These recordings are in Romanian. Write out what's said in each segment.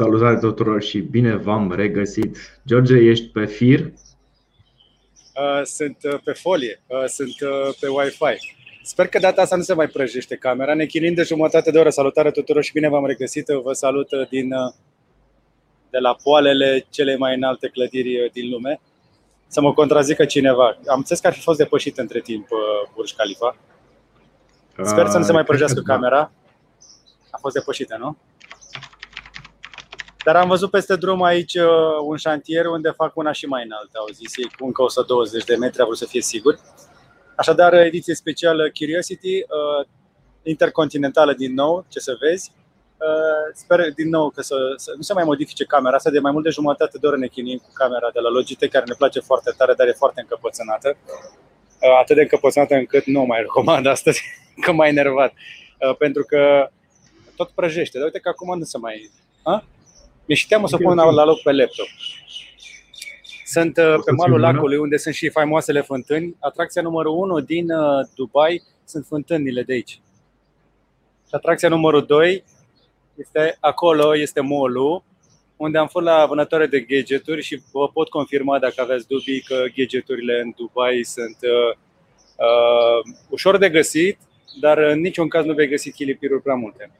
Salutare tuturor și bine v-am regăsit. George, ești pe fir? Uh, sunt uh, pe folie, uh, sunt pe Wi-Fi. Sper că data asta nu se mai prăjește camera. Ne chinuim de jumătate de oră. Salutare tuturor și bine v-am regăsit. Vă salut din, de la poalele cele mai înalte clădiri din lume. Să mă contrazică cineva. Am înțeles că ar fi fost depășit între timp Burj Khalifa. Sper să nu se mai prăjească camera. A fost depășită, nu? Dar am văzut peste drum aici uh, un șantier unde fac una și mai înaltă, au zis ei, cu încă 120 de metri, a vrut să fie sigur. Așadar, ediție specială Curiosity, uh, intercontinentală din nou, ce să vezi. Uh, sper din nou că să, să nu se mai modifice camera asta, de mai mult de jumătate de oră ne chinuim cu camera de la Logitech, care ne place foarte tare, dar e foarte încăpățânată. Atât de încăpățânată încât nu mai recomand astăzi, că m-a enervat. Pentru că tot prăjește. Dar uite că acum nu se mai... A? Mi-e și teamă să pun la loc pe laptop. Sunt uh, pe malul lacului unde sunt și faimoasele fântâni. Atracția numărul 1 din uh, Dubai sunt fântânile de aici. Și atracția numărul 2 este acolo, este mall unde am fost la vânătoare de gadgeturi și vă pot confirma dacă aveți dubii că gadgeturile în Dubai sunt uh, uh, ușor de găsit, dar în niciun caz nu vei găsi chilipiruri prea multe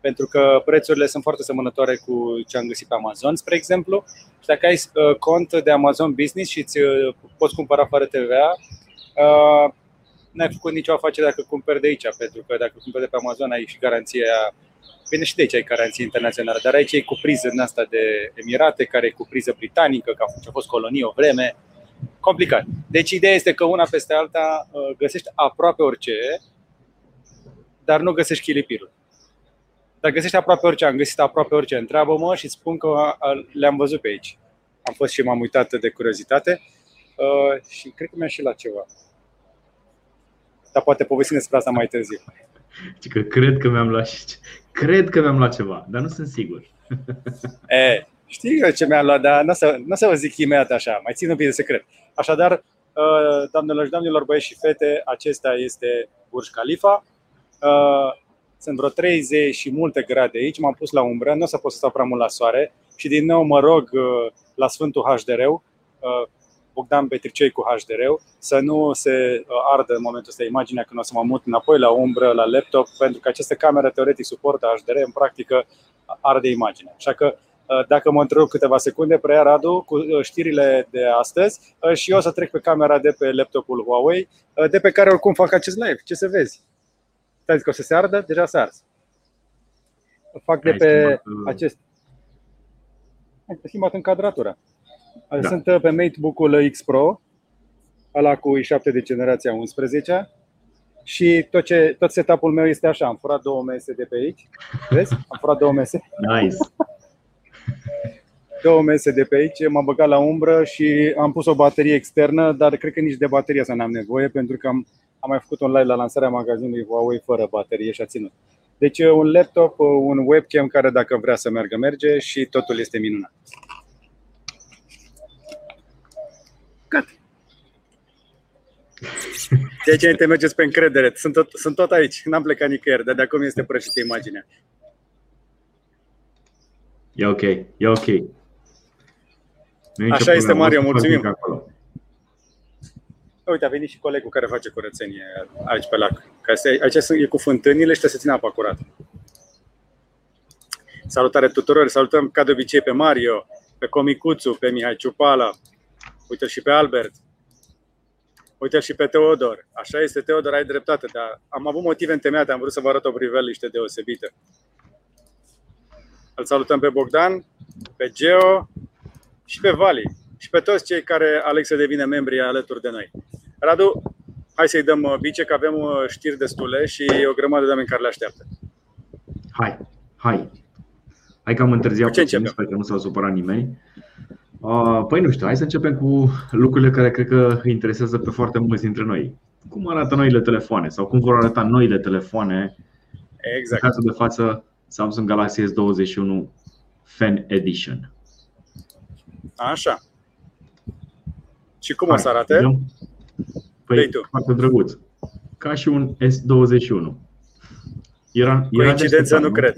pentru că prețurile sunt foarte semănătoare cu ce am găsit pe Amazon, spre exemplu. Și dacă ai uh, cont de Amazon Business și îți uh, poți cumpăra fără TVA, uh, n-ai făcut nicio afacere dacă cumperi de aici, pentru că dacă cumperi de pe Amazon ai și garanția Bine, și de aici ai garanție internațională, dar aici e cupriză în asta de Emirate, care e cupriză britanică, că a fost colonie o vreme. Complicat. Deci ideea este că una peste alta găsești aproape orice, dar nu găsești chilipirul. Dar găsești aproape orice, am găsit aproape orice. Întreabă-mă și spun că le-am văzut pe aici. Am fost și m-am uitat de curiozitate uh, și cred că mi-a și la ceva. Dar poate povestim despre asta mai târziu. Și că cred că mi-am luat cred că mi-am luat ceva, dar nu sunt sigur. E, știi eu ce mi-am luat, dar nu o să, n-o să vă zic imediat așa, mai țin un pic de secret. Așadar, uh, doamnelor și domnilor, băieți și fete, acesta este Burj Khalifa. Uh, sunt vreo 30 și multe grade aici, m-am pus la umbră, nu o să pot să stau prea mult la soare și din nou mă rog uh, la Sfântul hdr uh, Bogdan Petricei cu hdr să nu se uh, ardă în momentul ăsta imaginea când o să mă mut înapoi la umbră, la laptop, pentru că această cameră teoretic suportă HDR, în practică arde imaginea. Așa că dacă mă întrerup câteva secunde, preia Radu cu știrile de astăzi și eu o să trec pe camera de pe laptopul Huawei, de pe care oricum fac acest live. Ce să vezi? Stai că o să se ardă, deja s-a ars. Fac de pe acest. Ai schimbat încadratura. Da. Sunt uh, pe MateBook-ul X Pro, ăla cu i7 de generația 11 și tot, ce, tot setup-ul meu este așa. Am furat două mese de pe aici. Vezi? Am furat două mese. Nice. două mese de pe aici, m-am băgat la umbră și am pus o baterie externă, dar cred că nici de baterie să n-am nevoie pentru că am am mai făcut un live la lansarea magazinului Huawei fără baterie și a ținut. Deci un laptop, un webcam care dacă vrea să meargă, merge și totul este minunat. Gata. De ce te mergeți pe încredere. Sunt tot, sunt tot aici, n-am plecat nicăieri, dar de acum este prășită imaginea. E ok, e ok. Așa este, Mario, mulțumim. Acolo. Uite, a venit și colegul care face curățenie aici pe lac. Că aici e cu fântânile și trebuie să țină apa curată. Salutare tuturor, salutăm ca de obicei pe Mario, pe Comicuțu, pe Mihai Ciupala, uite și pe Albert, uite și pe Teodor. Așa este, Teodor, ai dreptate, dar am avut motive întemeiate, am vrut să vă arăt o priveliște deosebită. Îl salutăm pe Bogdan, pe Geo și pe Vali și pe toți cei care aleg să devină membri alături de noi. Radu, hai să-i dăm uh, bice, că avem uh, știri destule și o grămadă de oameni care le așteaptă. Hai, hai. Hai că am întârziat puțin, sper că nu s-a supărat nimeni. Uh, păi nu știu, hai să începem cu lucrurile care cred că interesează pe foarte mulți dintre noi. Cum arată noile telefoane sau cum vor arăta noile telefoane Exact. În cazul de față, Samsung Galaxy S21 Fan Edition. Așa. Și cum Hai, o să arate? Păi, tu. foarte drăguț. Ca și un S21. Era, era Coincidență nu cred.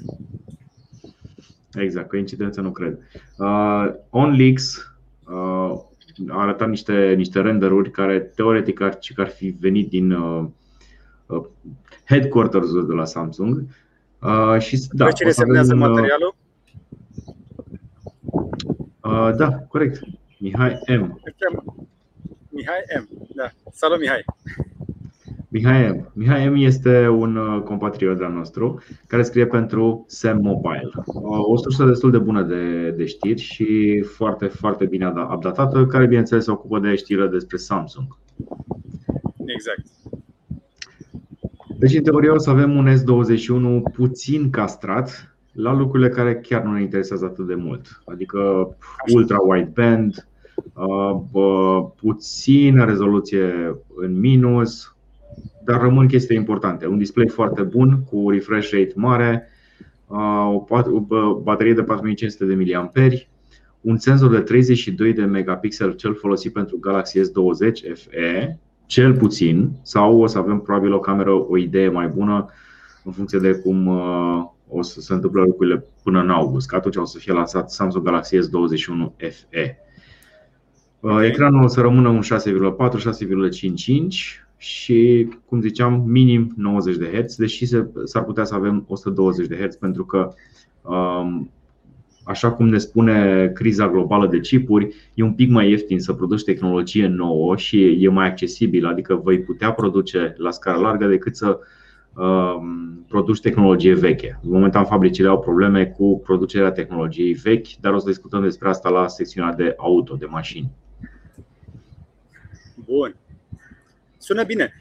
Exact, coincidență nu cred. Uh, OnLeaks uh, a arătat niște, niște renderuri care teoretic ar, ar fi venit din uh, uh, headquarters-ul de la Samsung. Uh, și, da, Pe cine semnează un, uh, materialul? Uh, da, corect. Mihai M. Mihai M. Da. Salut, Mihai. Mihai M. Mihai M este un uh, compatriot al nostru care scrie pentru Sam Mobile. Uh, o sursă destul de bună de, de știri și foarte, foarte bine adaptată, care bineînțeles se ocupă de știrile despre Samsung. Exact. Deci, în teorie, o să avem un S21 puțin castrat la lucrurile care chiar nu ne interesează atât de mult. Adică ultra wideband, uh, puțină rezoluție în minus, dar rămân chestii importante. Un display foarte bun, cu refresh rate mare, o baterie de 4500 de mAh, un senzor de 32 de megapixel cel folosit pentru Galaxy S20 FE, cel puțin, sau o să avem probabil o cameră, o idee mai bună în funcție de cum o să se întâmple lucrurile până în august, că atunci o să fie lansat Samsung Galaxy S21 FE. Ecranul o să rămână un 6,4-6,55 și, cum ziceam, minim 90 de Hz, deși s-ar putea să avem 120 de Hz pentru că um, așa cum ne spune criza globală de chipuri, e un pic mai ieftin să produci tehnologie nouă și e mai accesibil, adică vei putea produce la scară largă decât să um, produci tehnologie veche. Momentan fabricile au probleme cu producerea tehnologiei vechi, dar o să discutăm despre asta la secțiunea de auto, de mașini. Bun. Sună bine.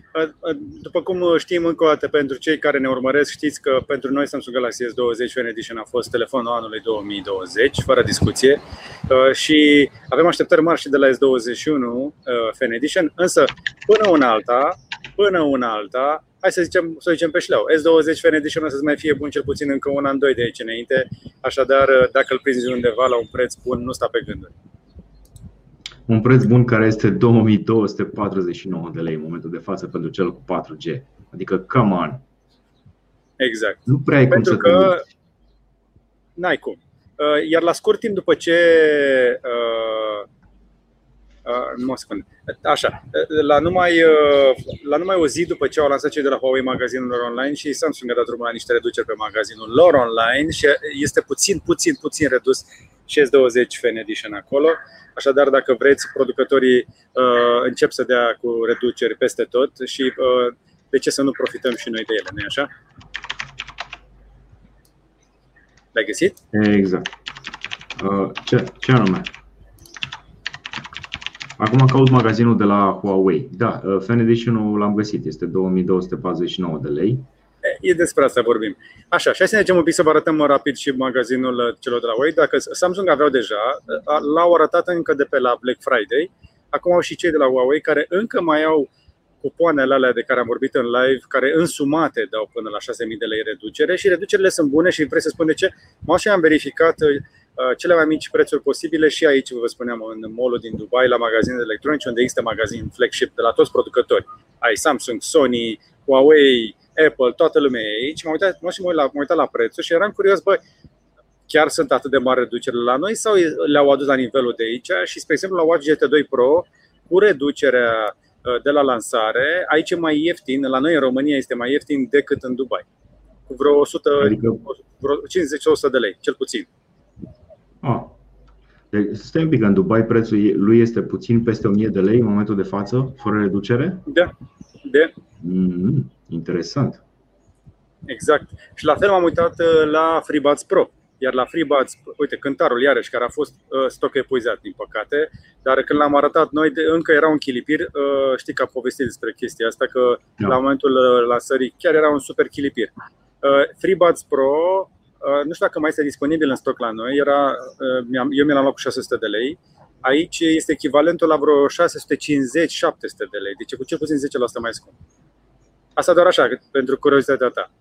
După cum știm încă o dată, pentru cei care ne urmăresc, știți că pentru noi Samsung Galaxy S20 Fan Edition a fost telefonul anului 2020, fără discuție. Și avem așteptări mari și de la S21 Fan Edition, însă până una alta, până una alta, hai să zicem, să zicem pe șleau. S20 Fan Edition o să mai fie bun cel puțin încă un an, doi de aici înainte, așadar dacă îl prinzi undeva la un preț bun, nu sta pe gânduri un preț bun care este 2249 de lei în momentul de față pentru cel cu 4G. Adică, come on! Exact. Nu prea ai pentru cum să că n-ai cum. Uh, iar la scurt timp după ce uh, uh, nu mă spun. Așa, la numai, la numai o zi după ce au lansat cei de la Huawei magazinul lor online și Samsung a dat drumul la niște reduceri pe magazinul lor online și este puțin, puțin, puțin redus și S20 Fan Edition acolo. Așadar, dacă vreți, producătorii uh, încep să dea cu reduceri peste tot și uh, de ce să nu profităm și noi de ele, nu așa? L-ai găsit? Exact. Uh, ce, ce anume? Acum caut magazinul de la Huawei. Da, uh, Fan Edition-ul l-am găsit, este 2249 de lei. E despre asta vorbim. Așa, și hai să ne un pic să vă arătăm rapid și magazinul uh, celor de la Huawei. Dacă Samsung aveau deja, uh, l-au arătat încă de pe la Black Friday. Acum au și cei de la Huawei care încă mai au cupoanele alea de care am vorbit în live, care însumate dau până la 6.000 de lei reducere și reducerile sunt bune și vreau să spun de ce. M-au și am verificat uh, cele mai mici prețuri posibile și aici, vă spuneam, în mall din Dubai, la magazine electronice, unde există magazin flagship de la toți producători. Ai Samsung, Sony, Huawei, Apple, toată lumea e aici. M-am uitat, mă și mă, la, m-am uitat la prețul și eram curios, bă, chiar sunt atât de mari reducerile la noi sau le-au adus la nivelul de aici? Și, spre exemplu, la Watch GT2 Pro, cu reducerea uh, de la lansare, aici e mai ieftin, la noi în România este mai ieftin decât în Dubai. Cu vreo 100, adică... vreo 50-100 de lei, cel puțin. Ah. Deci, stai un pic, în Dubai prețul lui este puțin peste 1000 de lei în momentul de față, fără reducere? Da. De. Mm, interesant. Exact. Și la fel m-am uitat uh, la FreeBuds Pro. Iar la FreeBuds, uite, cântarul iarăși, care a fost uh, stoc epuizat, din păcate, dar când l-am arătat noi, de, încă era un chilipir. Uh, știi că am povestit despre chestia asta, că da. la momentul uh, lansării chiar era un super chilipir. Uh, FreeBuds Pro, uh, nu știu dacă mai este disponibil în stoc la noi, era, uh, eu mi l-am luat cu 600 de lei. Aici este echivalentul la vreo 650-700 de lei, deci cu cel puțin 10% mai scump. Asta doar așa, pentru curiozitatea ta.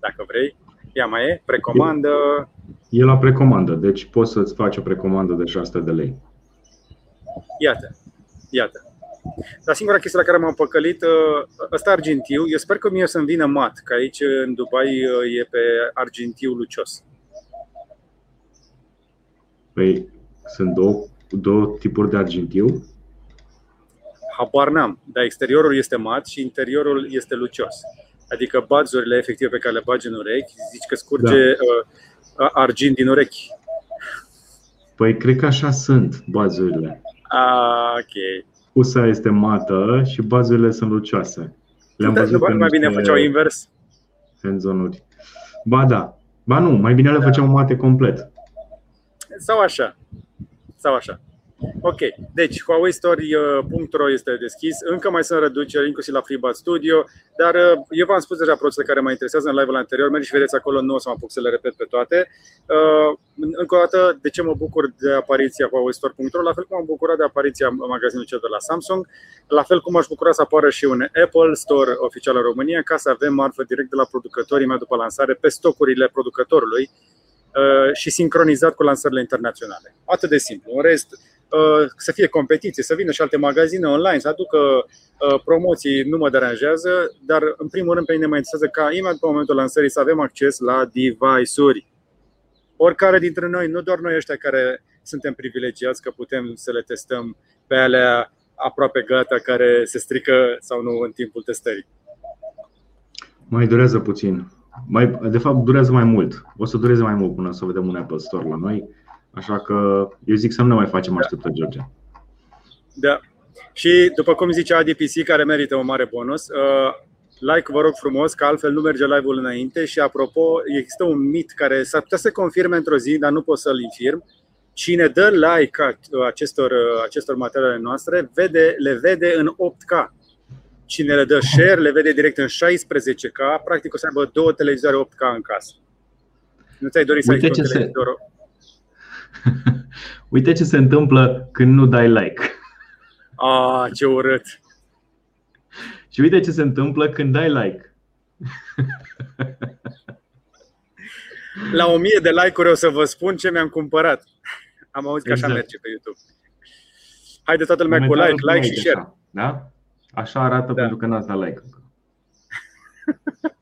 Dacă vrei, ea mai e, precomandă. E la precomandă, deci poți să-ți faci o precomandă de 600 de lei. Iată, iată. Dar singura chestie la care m-am păcălit, ă, ăsta argintiu, eu sper că mie o să-mi vină mat, că aici în Dubai ă, e pe argintiu lucios. Păi sunt două, două tipuri de argintiu? Habar n-am, dar exteriorul este mat și interiorul este lucios. Adică bazurile efective pe care le bagi în urechi, zici că scurge da. uh, argint din urechi. Păi cred că așa sunt bazurile. Ah, ok. Usa este mată și bazurile sunt lucioase. Le-am văzut nu, mai bine făceau invers. În zonuri. Ba da. Ba nu, mai bine le da. făceau mate complet. Sau așa. Sau așa. Ok, deci huaweistory.ro este deschis, încă mai sunt reduceri, inclusiv la FreeBuds Studio, dar uh, eu v-am spus deja produsele care mă interesează în live-ul anterior, mergeți și vedeți acolo, nu o să mă apuc să le repet pe toate. Uh, încă o dată, de ce mă bucur de apariția huaweistory.ro, la fel cum am bucurat de apariția magazinului cel de la Samsung, la fel cum aș bucura să apară și un Apple Store oficial în România, ca să avem marfă direct de la producătorii mei după lansare pe stocurile producătorului uh, și sincronizat cu lansările internaționale. Atât de simplu. În rest, Uh, să fie competiție, să vină și alte magazine online, să aducă uh, promoții, nu mă deranjează, dar în primul rând pe mine mă interesează ca imediat pe momentul lansării să avem acces la device-uri. Oricare dintre noi, nu doar noi ăștia care suntem privilegiați că putem să le testăm pe alea aproape gata care se strică sau nu în timpul testării. Mai durează puțin. Mai, de fapt, durează mai mult. O să dureze mai mult până să vedem un Apple Store la noi Așa că eu zic să nu ne mai facem așteptă, George. Da. Și după cum zicea ADPC, care merită un mare bonus, uh, like vă rog frumos, că altfel nu merge live-ul înainte și apropo, există un mit care s-ar putea să confirme într-o zi, dar nu pot să-l infirm. Cine dă like acestor, uh, acestor materiale noastre vede, le vede în 8K. Cine le dă share le vede direct în 16K, practic o să aibă două televizoare 8K în casă. Nu ți-ai dorit să ai un televizor Uite ce se întâmplă când nu dai like. Ah, ce urât! Și uite ce se întâmplă când dai like. La o mie de like-uri o să vă spun ce mi-am cumpărat. Am auzit că așa exact. merge pe YouTube. Haide toată lumea cu like, like și share. Așa, da? Așa arată da. pentru că n-ați dat like.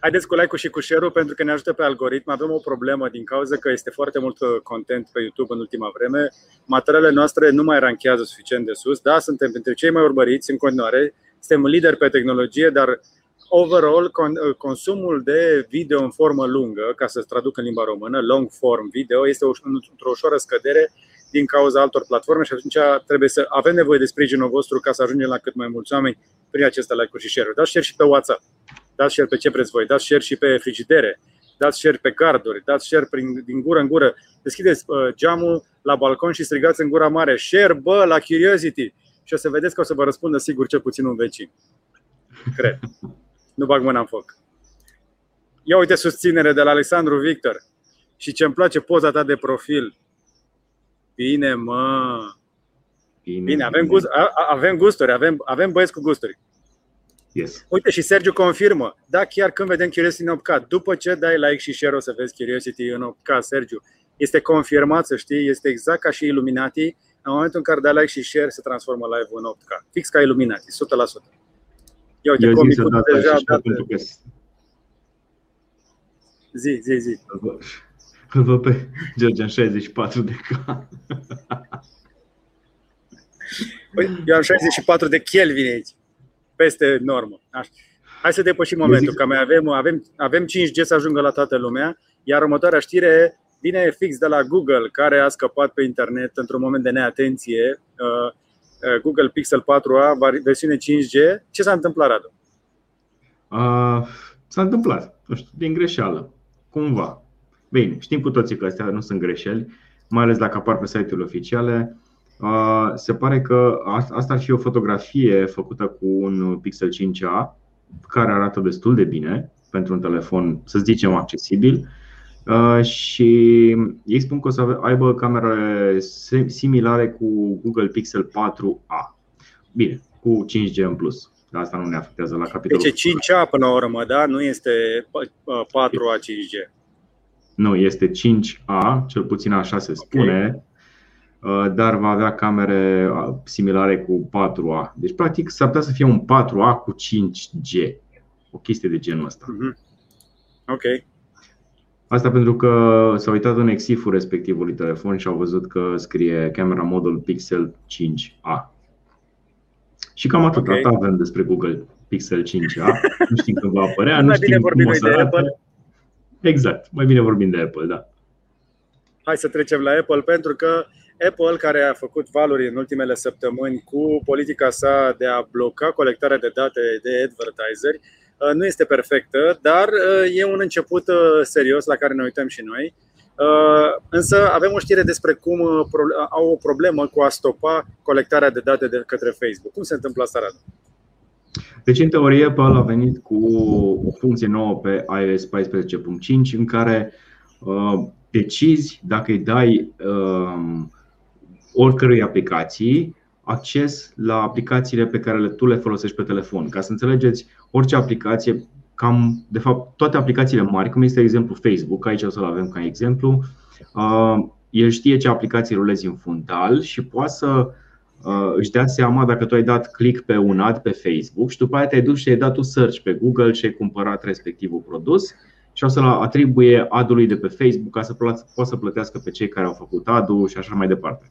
Haideți cu like-ul și cu share-ul pentru că ne ajută pe algoritm. Avem o problemă din cauza că este foarte mult uh, content pe YouTube în ultima vreme. Materialele noastre nu mai ranchează suficient de sus. Da, suntem printre cei mai urmăriți în continuare. Suntem lideri pe tehnologie, dar overall uh, consumul de video în formă lungă, ca să traduc în limba română, long form video, este într-o ușoară scădere din cauza altor platforme și atunci trebuie să avem nevoie de sprijinul vostru ca să ajungem la cât mai mulți oameni prin aceste like-uri și share-uri. Dați share și pe WhatsApp, dați share pe ce vreți voi, dați share și pe frigidere, dați share pe garduri, dați share prin, din gură în gură. Deschideți uh, geamul la balcon și strigați în gura mare share, bă, la Curiosity și o să vedeți că o să vă răspundă sigur cel puțin un vecin. Cred. Nu bag mâna în foc. Ia uite susținere de la Alexandru Victor. Și ce îmi place poza ta de profil. Bine, mă. Bine, bine avem, Gust, avem gusturi, avem, avem băieți cu gusturi. Yes. Uite, și Sergiu confirmă. Da, chiar când vedem Curiosity în 8K, după ce dai like și share o să vezi Curiosity în 8K, Sergiu. Este confirmat, să știi, este exact ca și Illuminati. În momentul în care dai like și share, se transformă live în 8K. Fix ca Illuminati, 100%. Ia uite, comicul deja dat. Zi, zi, zi. Îl văd pe George în 64 de K. Păi, eu am 64 de Kelvin aici. Peste normă. Așa. Hai să depășim momentul, că mai avem, avem, avem 5G să ajungă la toată lumea, iar următoarea știre vine fix de la Google, care a scăpat pe internet într-un moment de neatenție. Uh, uh, Google Pixel 4a, versiune 5G. Ce s-a întâmplat, Radu? Uh, s-a întâmplat, nu știu, din greșeală, cumva. Bine, știm cu toții că astea nu sunt greșeli, mai ales dacă apar pe site-urile oficiale. Se pare că asta ar fi o fotografie făcută cu un Pixel 5a care arată destul de bine pentru un telefon, să zicem, accesibil. Și ei spun că o să aibă camere similare cu Google Pixel 4a. Bine, cu 5G în plus. Asta nu ne afectează la capitolul. Deci 5A până la urmă, da? Nu este 4A 5G. Nu, este 5A, cel puțin așa se spune, okay. Dar va avea camere similare cu 4A. Deci, practic, s-ar putea să fie un 4A cu 5G. O chestie de genul ăsta. Mm-hmm. Ok. Asta pentru că s-a uitat în exiful respectivului telefon și au văzut că scrie camera model Pixel 5a. Și cam atât. Okay. Atât avem despre Google Pixel 5a. Nu știm când va apărea, nu știm cum o să arate. Exact, mai bine vorbim de Apple, da. Hai să trecem la Apple pentru că Apple, care a făcut valuri în ultimele săptămâni cu politica sa de a bloca colectarea de date de advertiseri, uh, nu este perfectă, dar uh, e un început uh, serios la care ne uităm și noi. Însă avem o știre despre cum au o problemă cu a stopa colectarea de date de către Facebook. Cum se întâmplă asta, Radu? Deci, în teorie, Apple a venit cu o funcție nouă pe iOS 14.5 în care uh, decizi dacă îi dai uh, oricărei aplicații acces la aplicațiile pe care tu le folosești pe telefon. Ca să înțelegeți, orice aplicație, cam, de fapt, toate aplicațiile mari, cum este exemplu Facebook, aici o să-l avem ca exemplu, uh, el știe ce aplicații rulezi în fundal și poate să uh, își dea seama dacă tu ai dat click pe un ad pe Facebook și după aceea te-ai dus și ai dat tu search pe Google și ai cumpărat respectivul produs și o să-l atribuie adului de pe Facebook ca să poată să plătească pe cei care au făcut adul și așa mai departe.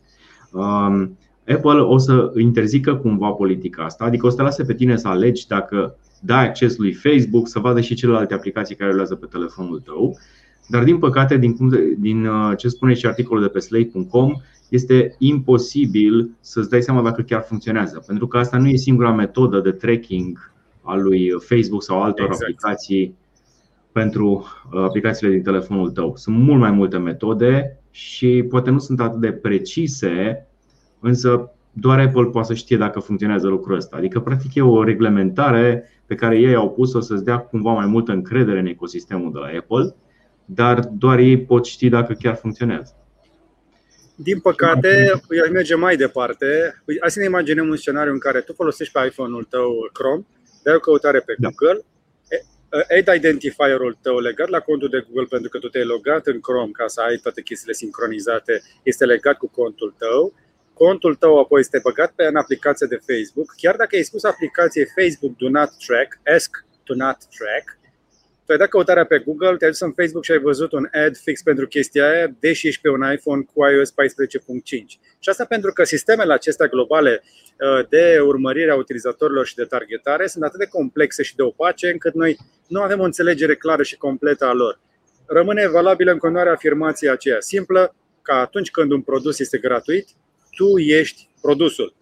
Um, Apple o să interzică cumva politica asta, adică o să te lase pe tine să alegi dacă dai acces lui Facebook să vadă și celelalte aplicații care rulează pe telefonul tău. Dar din păcate, din, cum de, din uh, ce spune și articolul de pe slate.com, este imposibil să-ți dai seama dacă chiar funcționează, pentru că asta nu e singura metodă de tracking al lui Facebook sau altor exact. aplicații pentru uh, aplicațiile din telefonul tău. Sunt mult mai multe metode și poate nu sunt atât de precise, însă doar Apple poate să știe dacă funcționează lucrul ăsta. Adică, practic, e o reglementare pe care ei au pus-o să-ți dea cumva mai multă încredere în ecosistemul de la Apple, dar doar ei pot ști dacă chiar funcționează. Din păcate, eu aș merge mai departe. Păi, hai să ne imaginăm un scenariu în care tu folosești pe iPhone-ul tău Chrome, dai o căutare pe da. Google, Ad identifierul tău legat la contul de Google pentru că tu te-ai logat în Chrome ca să ai toate chestiile sincronizate, este legat cu contul tău. Contul tău apoi este băgat pe în aplicație de Facebook. Chiar dacă ai spus aplicației Facebook Do Not Track, Ask Do Not Track, tu ai dat căutarea pe Google, te-ai dus în Facebook și ai văzut un ad fix pentru chestia aia, deși ești pe un iPhone cu iOS 14.5. Și asta pentru că sistemele acestea globale uh, de urmărire a utilizatorilor și de targetare sunt atât de complexe și de opace încât noi nu avem o înțelegere clară și completă a lor. Rămâne valabilă în continuare afirmația aceea simplă că atunci când un produs este gratuit, tu ești produsul.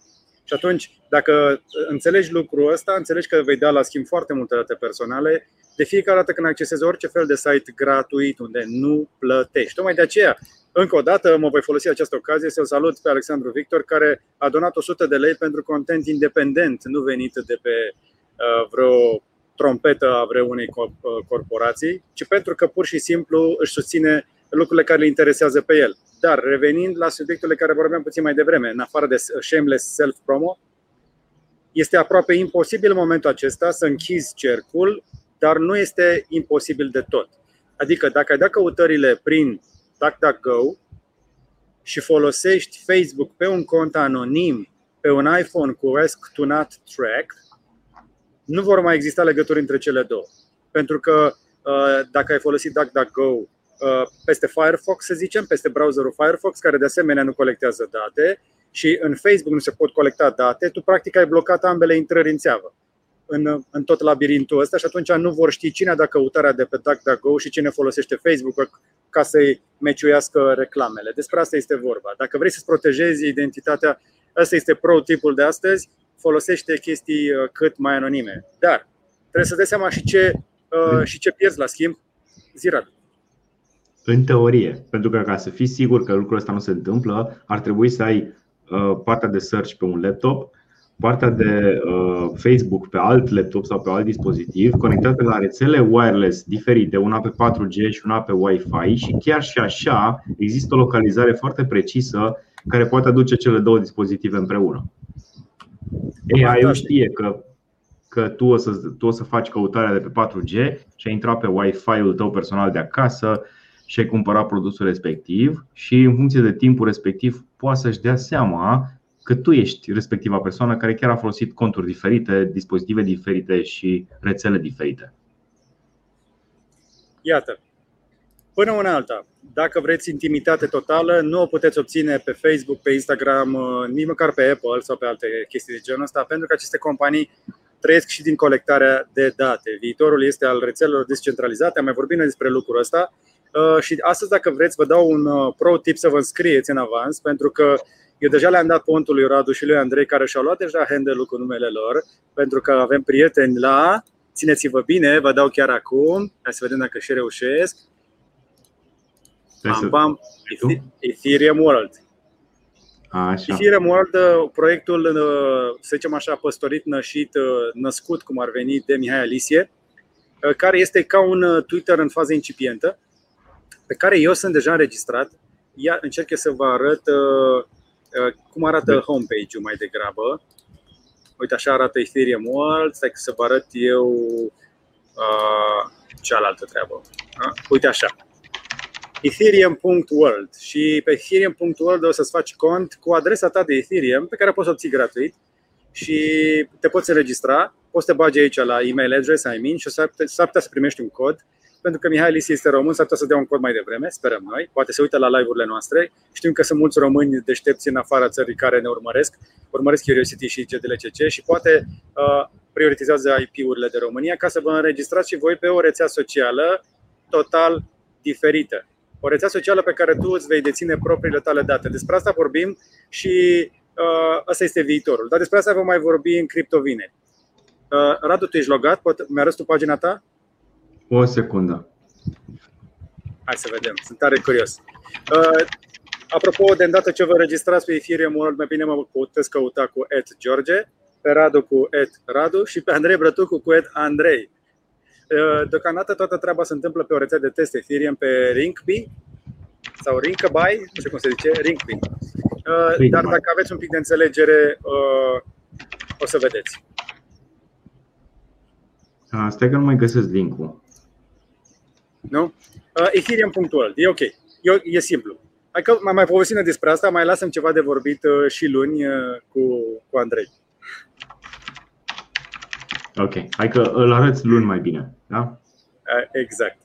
Și atunci, dacă înțelegi lucrul ăsta, înțelegi că vei da la schimb foarte multe date personale de fiecare dată când accesezi orice fel de site gratuit unde nu plătești. Tocmai de aceea, încă o dată, mă voi folosi această ocazie să-l salut pe Alexandru Victor, care a donat 100 de lei pentru content independent, nu venit de pe uh, vreo trompetă a vreunei uh, corporații, ci pentru că pur și simplu își susține lucrurile care le interesează pe el. Dar revenind la subiectele care vorbeam puțin mai devreme, în afară de shameless self-promo, este aproape imposibil în momentul acesta să închizi cercul dar nu este imposibil de tot. Adică dacă ai dat căutările prin DuckDuckGo și folosești Facebook pe un cont anonim pe un iPhone cu Ask to Not Track, nu vor mai exista legături între cele două. Pentru că uh, dacă ai folosit DuckDuckGo uh, peste Firefox, să zicem, peste browserul Firefox, care de asemenea nu colectează date, și în Facebook nu se pot colecta date, tu practic ai blocat ambele intrări în țeavă în, în tot labirintul ăsta și atunci nu vor ști cine a dat căutarea de pe DuckDuckGo și cine folosește Facebook ca să-i meciuiască reclamele. Despre asta este vorba. Dacă vrei să-ți protejezi identitatea, ăsta este pro-tipul de astăzi, folosește chestii uh, cât mai anonime. Dar trebuie să dai seama și ce, uh, și ce pierzi la schimb. Zirat. În teorie, pentru că ca să fii sigur că lucrul ăsta nu se întâmplă, ar trebui să ai uh, partea de search pe un laptop partea de uh, Facebook pe alt laptop sau pe alt dispozitiv conectate la rețele wireless diferite, una pe 4G și una pe Wi-Fi și chiar și așa există o localizare foarte precisă care poate aduce cele două dispozitive împreună. AI știe că, că tu, o să, tu o să faci căutarea de pe 4G și ai intrat pe Wi-Fi-ul tău personal de acasă și ai cumpărat produsul respectiv și în funcție de timpul respectiv poate să-și dea seama că tu ești respectiva persoană care chiar a folosit conturi diferite, dispozitive diferite și rețele diferite. Iată. Până una alta, dacă vreți intimitate totală, nu o puteți obține pe Facebook, pe Instagram, uh, nici măcar pe Apple sau pe alte chestii de genul ăsta, pentru că aceste companii trăiesc și din colectarea de date. Viitorul este al rețelelor descentralizate, am mai vorbit despre lucrul ăsta. Uh, și astăzi, dacă vreți, vă dau un uh, pro tip să vă înscrieți în avans, pentru că eu deja le-am dat pontul lui Radu și lui Andrei, care și-au luat deja handle-ul cu numele lor, pentru că avem prieteni la, țineți-vă bine, vă dau chiar acum, hai să vedem dacă și reușesc, Pam, pam, Ethereum World. Așa. Ethereum World, uh, proiectul, uh, să zicem așa, păstorit, nășit, uh, născut, cum ar veni, de Mihai Alisie, care este ca un Twitter în fază incipientă, pe care eu sunt deja înregistrat. Ia, încerc să vă arăt cum arată homepage-ul mai degrabă. Uite, așa arată Ethereum World. Stai să vă arăt eu uh, cealaltă treabă. Uite așa ethereum.world și pe ethereum.world o să-ți faci cont cu adresa ta de Ethereum pe care poți obții gratuit și te poți înregistra, poți să te bagi aici la email address, I mean, și s-ar putea să primești un cod pentru că Mihai Lisi este român, s-ar putea să dea un cod mai devreme, sperăm noi, poate se uită la live-urile noastre. Știm că sunt mulți români deștepți în afara țării care ne urmăresc, urmăresc Curiosity și GDLCC și poate uh, prioritizează IP-urile de România ca să vă înregistrați și voi pe o rețea socială total diferită o rețea socială pe care tu îți vei deține propriile tale date. Despre asta vorbim și uh, asta este viitorul. Dar despre asta vom mai vorbi în criptovine. Uh, Radu, tu ești logat? Poate mi-arăți tu pagina ta? O secundă. Hai să vedem, sunt tare curios. Uh, apropo, de îndată ce vă registrați pe Ethereum World, mai bine mă puteți căuta cu George, pe Radu cu Radu și pe Andrei Brătucu cu Andrei. Uh, deocamdată toată treaba se întâmplă pe o rețea de test Ethereum pe Rinkby sau Rinkaby, nu știu cum se zice, Rinkby. Uh, dar dacă aveți un pic de înțelegere, uh, o să vedeți. Stai că nu mai găsesc link-ul. Nu? Ethereum.world, e ok. E, e simplu. Hai că mai mai povestim despre asta, mai lasăm ceva de vorbit și luni cu, cu Andrei. Ok, hai că îl arăți luni mai bine. Da? Exact.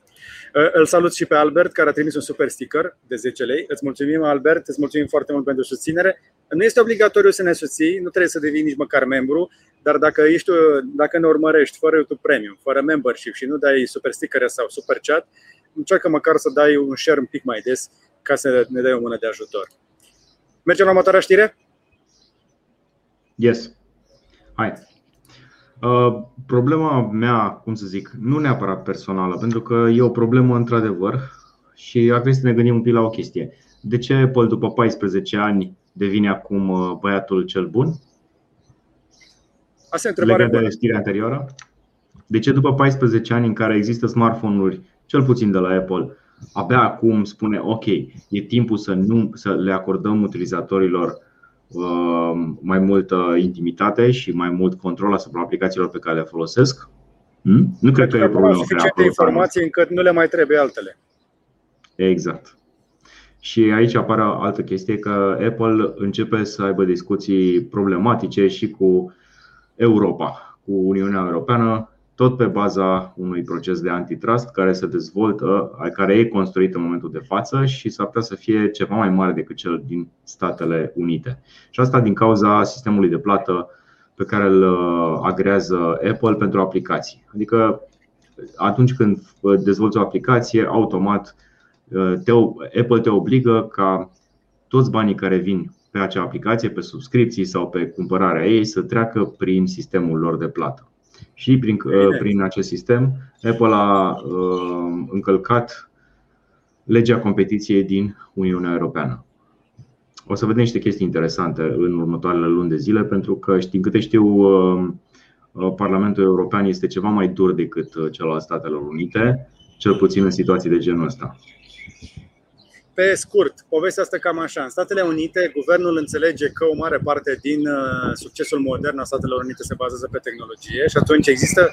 Îl salut și pe Albert, care a trimis un super sticker de 10 lei. Îți mulțumim, Albert, îți mulțumim foarte mult pentru susținere. Nu este obligatoriu să ne susții, nu trebuie să devii nici măcar membru, dar dacă, ești, dacă ne urmărești fără YouTube Premium, fără membership și nu dai super sticker sau super chat, încearcă măcar să dai un share un pic mai des ca să ne dai o mână de ajutor. Mergem la următoarea știre? Yes. Hai. Uh, problema mea, cum să zic, nu neapărat personală, pentru că e o problemă într-adevăr și ar trebui să ne gândim un pic la o chestie. De ce Apple după 14 ani devine acum uh, băiatul cel bun? Asta e întrebare de știrea anterioară. De ce după 14 ani în care există smartphone-uri, cel puțin de la Apple, abia acum spune ok, e timpul să, nu, să le acordăm utilizatorilor Uh, mai multă intimitate și mai mult control asupra aplicațiilor pe care le folosesc. Hmm? Nu cred că e o problemă. Suficiente informații încât nu le mai trebuie altele. Exact. Și aici apare altă chestie că Apple începe să aibă discuții problematice și cu Europa, cu Uniunea Europeană, tot pe baza unui proces de antitrust care se dezvoltă, care e construit în momentul de față și s-ar putea să fie ceva mai mare decât cel din Statele Unite. Și asta din cauza sistemului de plată pe care îl uh, agrează Apple pentru aplicații. Adică atunci când dezvolți o aplicație, automat uh, te, Apple te obligă ca toți banii care vin pe acea aplicație, pe subscripții sau pe cumpărarea ei, să treacă prin sistemul lor de plată și prin, uh, prin acest sistem Apple a uh, încălcat legea competiției din Uniunea Europeană. O să vedem niște chestii interesante în următoarele luni de zile, pentru că, din câte știu, uh, Parlamentul European este ceva mai dur decât cel al Statelor Unite, cel puțin în situații de genul ăsta. Pe scurt, povestea asta cam așa. În Statele Unite, guvernul înțelege că o mare parte din uh, succesul modern al Statelor Unite se bazează pe tehnologie și atunci există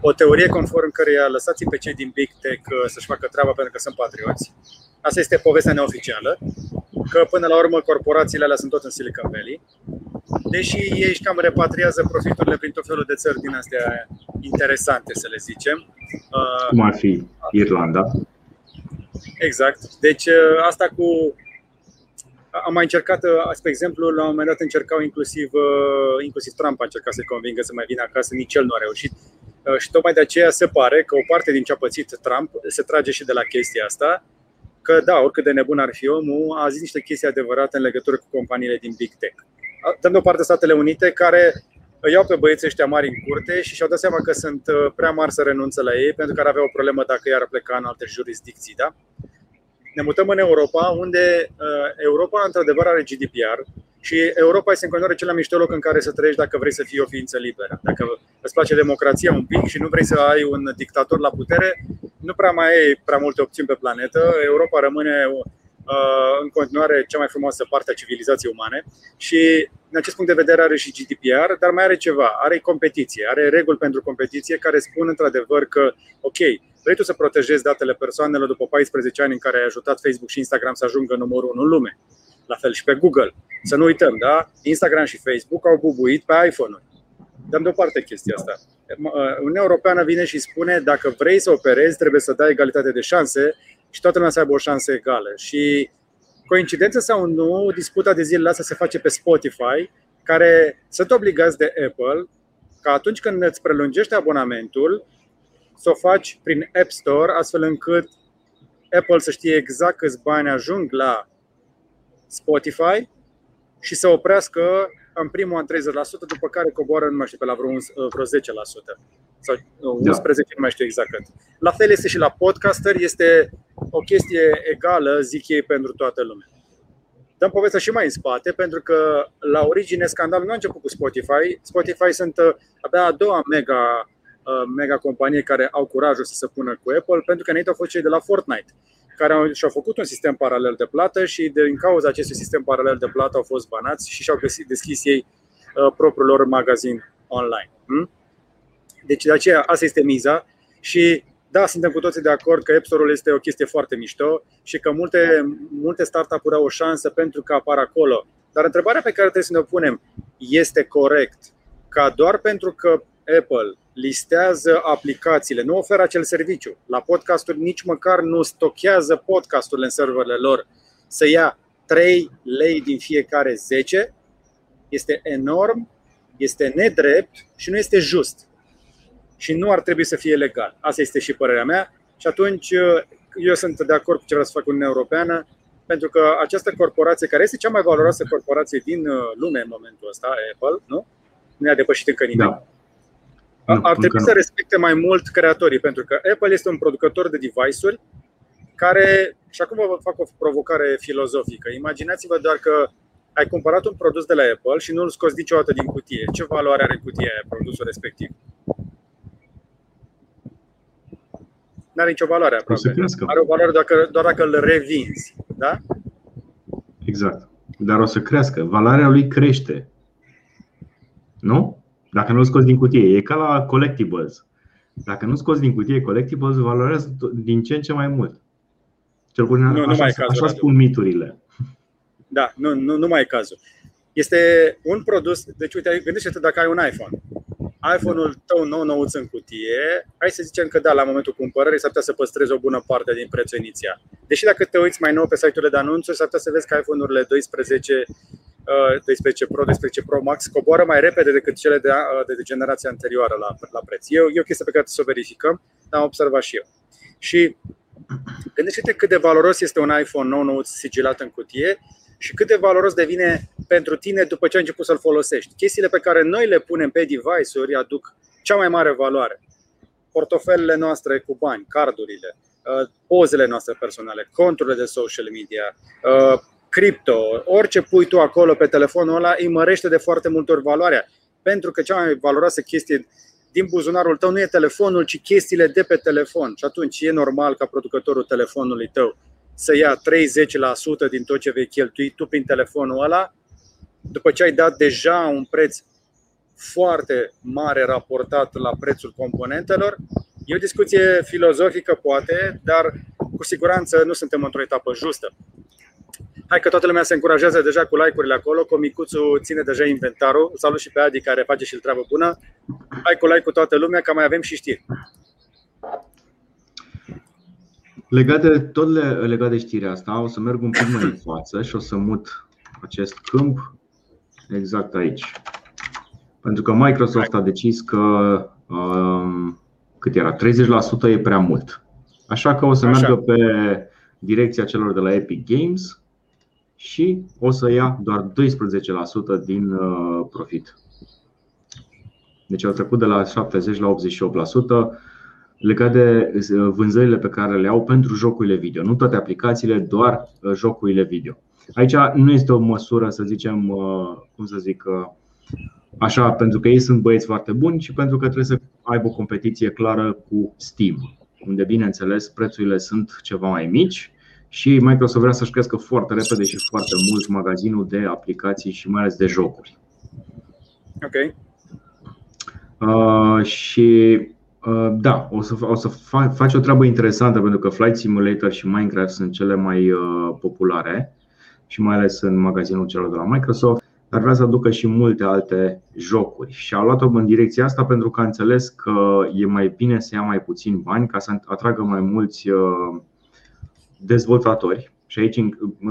o teorie conform căreia lăsați pe cei din Big Tech uh, să-și facă treaba pentru că sunt patrioți. Asta este povestea neoficială, că până la urmă corporațiile alea sunt tot în Silicon Valley, deși ei își cam repatriază profiturile prin tot felul de țări din astea interesante, să le zicem. Cum ar fi Irlanda? Exact. Deci asta cu am mai încercat, spre exemplu, la un moment dat încercau inclusiv, inclusiv Trump a încercat să convingă să mai vină acasă, nici el nu a reușit. Și tocmai de aceea se pare că o parte din ce a pățit Trump se trage și de la chestia asta, că da, oricât de nebun ar fi omul, a zis niște chestii adevărate în legătură cu companiile din Big Tech. Dăm deoparte Statele Unite, care îi iau pe băieții ăștia mari în curte și și-au dat seama că sunt uh, prea mari să renunță la ei, pentru că ar avea o problemă dacă i-ar pleca în alte jurisdicții. Da? Ne mutăm în Europa, unde uh, Europa, într-adevăr, are GDPR și Europa este în continuare cel mai mișto loc în care să trăiești dacă vrei să fii o ființă liberă. Dacă îți place democrația un pic și nu vrei să ai un dictator la putere, nu prea mai ai prea multe opțiuni pe planetă. Europa rămâne uh, în continuare cea mai frumoasă parte a civilizației umane și din acest punct de vedere are și GDPR, dar mai are ceva, are competiție, are reguli pentru competiție care spun într-adevăr că, ok, vrei tu să protejezi datele persoanelor după 14 ani în care ai ajutat Facebook și Instagram să ajungă numărul 1 în lume. La fel și pe Google. Să nu uităm, da? Instagram și Facebook au bubuit pe iPhone-uri. Dăm deoparte chestia asta. Uniunea Europeană vine și spune dacă vrei să operezi, trebuie să dai egalitate de șanse și toată lumea să aibă o șansă egală. Și coincidență sau nu, disputa de zilele astea se face pe Spotify, care sunt obligați de Apple ca atunci când îți prelungești abonamentul, să o faci prin App Store, astfel încât Apple să știe exact câți bani ajung la Spotify și să oprească în primul an 30%, după care coboară, nu mai știu, pe la vreo, vreo 10% sau 11, da. nu mai știu exact cât. La fel este și la podcaster, este o chestie egală, zic ei, pentru toată lumea. Dăm povestea și mai în spate, pentru că la origine scandalul nu a început cu Spotify. Spotify sunt uh, abia a doua mega, uh, mega companie care au curajul să se pună cu Apple, pentru că înainte au fost cei de la Fortnite care au, și-au făcut un sistem paralel de plată și din cauza acestui sistem paralel de plată au fost banați și și-au găsit, deschis ei uh, propriul lor magazin online. Hmm? Deci de aceea asta este miza și da, suntem cu toții de acord că App Store-ul este o chestie foarte mișto și că multe, multe startup-uri au o șansă pentru că apar acolo. Dar întrebarea pe care trebuie să ne punem este corect ca doar pentru că Apple listează aplicațiile, nu oferă acel serviciu. La podcasturi nici măcar nu stochează podcasturile în serverele lor. Să ia 3 lei din fiecare 10 este enorm, este nedrept și nu este just și nu ar trebui să fie legal. Asta este și părerea mea și atunci uh, eu sunt de acord cu ce vrea să facă Uniunea Europeană pentru că această corporație, care este cea mai valoroasă corporație din uh, lume în momentul ăsta, Apple, nu? Nu i-a depășit încă nimeni. Da. Ar trebui să respecte mai mult creatorii, pentru că Apple este un producător de device-uri care, și acum vă fac o provocare filozofică. Imaginați-vă doar că ai cumpărat un produs de la Apple și nu îl scoți niciodată din cutie. Ce valoare are cutia aia, produsul respectiv? nu are nicio valoare aproape. Are o valoare doar, doar dacă îl revinzi. Da? Exact. Dar o să crească. Valoarea lui crește. Nu? Dacă nu-l scoți din cutie. E ca la collectibles. Dacă nu scoți din cutie collectibles, valorează din ce în ce mai mult. Cel puțin nu, așa, nu mai e cazul, așa spun miturile. Da, nu, nu, nu mai e cazul. Este un produs, deci uite, gândește-te dacă ai un iPhone iPhone-ul tău nou nouț în cutie, hai să zicem că da, la momentul cumpărării s-ar putea să păstrezi o bună parte din prețul inițial. Deși dacă te uiți mai nou pe site-urile de anunțuri, s-ar putea să vezi că iPhone-urile 12, 12 uh, Pro, 12 Pro Max coboară mai repede decât cele de, uh, de generația anterioară la, la preț. E o, e o chestie pe care trebuie să o verificăm, dar am observat și eu. Și gândește-te cât de valoros este un iPhone nou nou sigilat în cutie și cât de valoros devine pentru tine după ce ai început să-l folosești. Chestiile pe care noi le punem pe device-uri aduc cea mai mare valoare. Portofelele noastre cu bani, cardurile, uh, pozele noastre personale, conturile de social media, uh, cripto, orice pui tu acolo pe telefonul ăla îi mărește de foarte multe ori valoarea. Pentru că cea mai valoroasă chestie din buzunarul tău nu e telefonul, ci chestiile de pe telefon. Și atunci e normal ca producătorul telefonului tău să ia 30% din tot ce vei cheltui tu prin telefonul ăla, după ce ai dat deja un preț foarte mare raportat la prețul componentelor. E o discuție filozofică, poate, dar cu siguranță nu suntem într-o etapă justă. Hai că toată lumea se încurajează deja cu like-urile acolo, Comicuțu ține deja inventarul. Salut și pe Adi care face și-l treabă bună. Hai cu like cu toată lumea, că mai avem și știri. Legat de, tot legat de știrea asta, o să merg un pic mai în față și o să mut acest câmp exact aici. Pentru că Microsoft a decis că um, cât era? 30% e prea mult. Așa că o să Așa. meargă pe direcția celor de la Epic Games și o să ia doar 12% din uh, profit. Deci au trecut de la 70 la 88% legat de uh, vânzările pe care le au pentru jocurile video. Nu toate aplicațiile, doar uh, jocurile video. Aici nu este o măsură, să zicem, cum să zic, așa, pentru că ei sunt băieți foarte buni și pentru că trebuie să aibă o competiție clară cu Steam, unde, bineînțeles, prețurile sunt ceva mai mici și Microsoft vrea să-și crească foarte repede și foarte mult magazinul de aplicații și mai ales de jocuri. Ok. Uh, și uh, da, o să, o să fa- faci o treabă interesantă pentru că Flight Simulator și Minecraft sunt cele mai uh, populare și mai ales în magazinul celor de la Microsoft, dar vrea să aducă și multe alte jocuri. Și a luat-o în direcția asta pentru că a înțeles că e mai bine să ia mai puțin bani ca să atragă mai mulți uh, dezvoltatori și aici,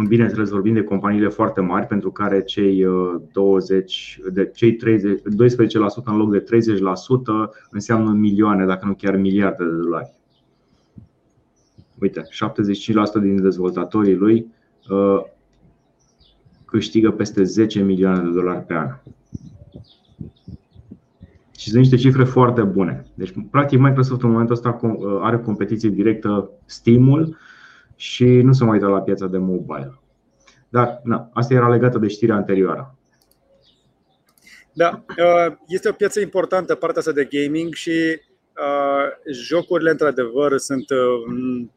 bineînțeles, vorbim de companiile foarte mari pentru care cei 20, uh, de, cei 30, 12% în loc de 30% înseamnă milioane, dacă nu chiar miliarde de dolari. Uite, 75% din dezvoltatorii lui uh, câștigă peste 10 milioane de dolari pe an. Și sunt niște cifre foarte bune. Deci, practic, Microsoft în momentul ăsta uh, are competiție directă Steam-ul și nu se mai uită la piața de mobile. Dar na, asta era legată de știrea anterioară. Da, uh, este o piață importantă partea asta de gaming și uh, jocurile într-adevăr sunt uh,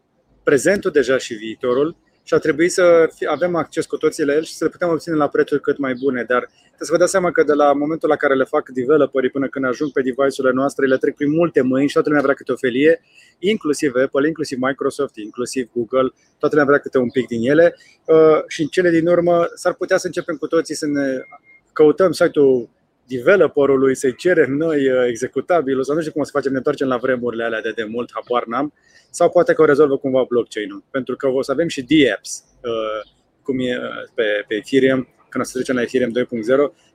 prezentul deja și viitorul și ar trebui să avem acces cu toții la el și să le putem obține la prețuri cât mai bune. Dar trebuie să vă dați seama că de la momentul la care le fac developerii până când ajung pe device-urile noastre, le trec prin multe mâini și toată lumea vrea câte o felie, inclusiv Apple, inclusiv Microsoft, inclusiv Google, toată lumea vrea câte un pic din ele. Uh, și în cele din urmă s-ar putea să începem cu toții să ne căutăm site-ul developerului, să-i cerem noi uh, executabilul, sau nu știu cum o să facem, ne întoarcem la vremurile alea de demult, habar n-am, sau poate că o rezolvă cumva blockchain-ul, pentru că o să avem și DApps, uh, cum e uh, pe, pe Ethereum, când o să trecem la Ethereum 2.0,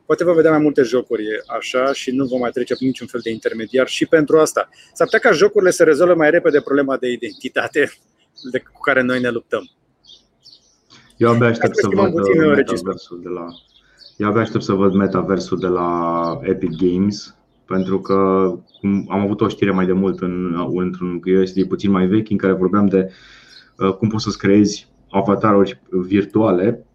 poate vom vedea mai multe jocuri așa și nu vom mai trece prin niciun fel de intermediar și pentru asta. S-ar putea ca jocurile să rezolve mai repede problema de identitate de, cu care noi ne luptăm. Eu abia aștept să văd metaversul de la eu abia aștept să văd metaversul de la Epic Games, pentru că am avut o știre mai de mult în, într-un USB puțin mai vechi în care vorbeam de uh, cum poți să-ți creezi avataruri virtuale.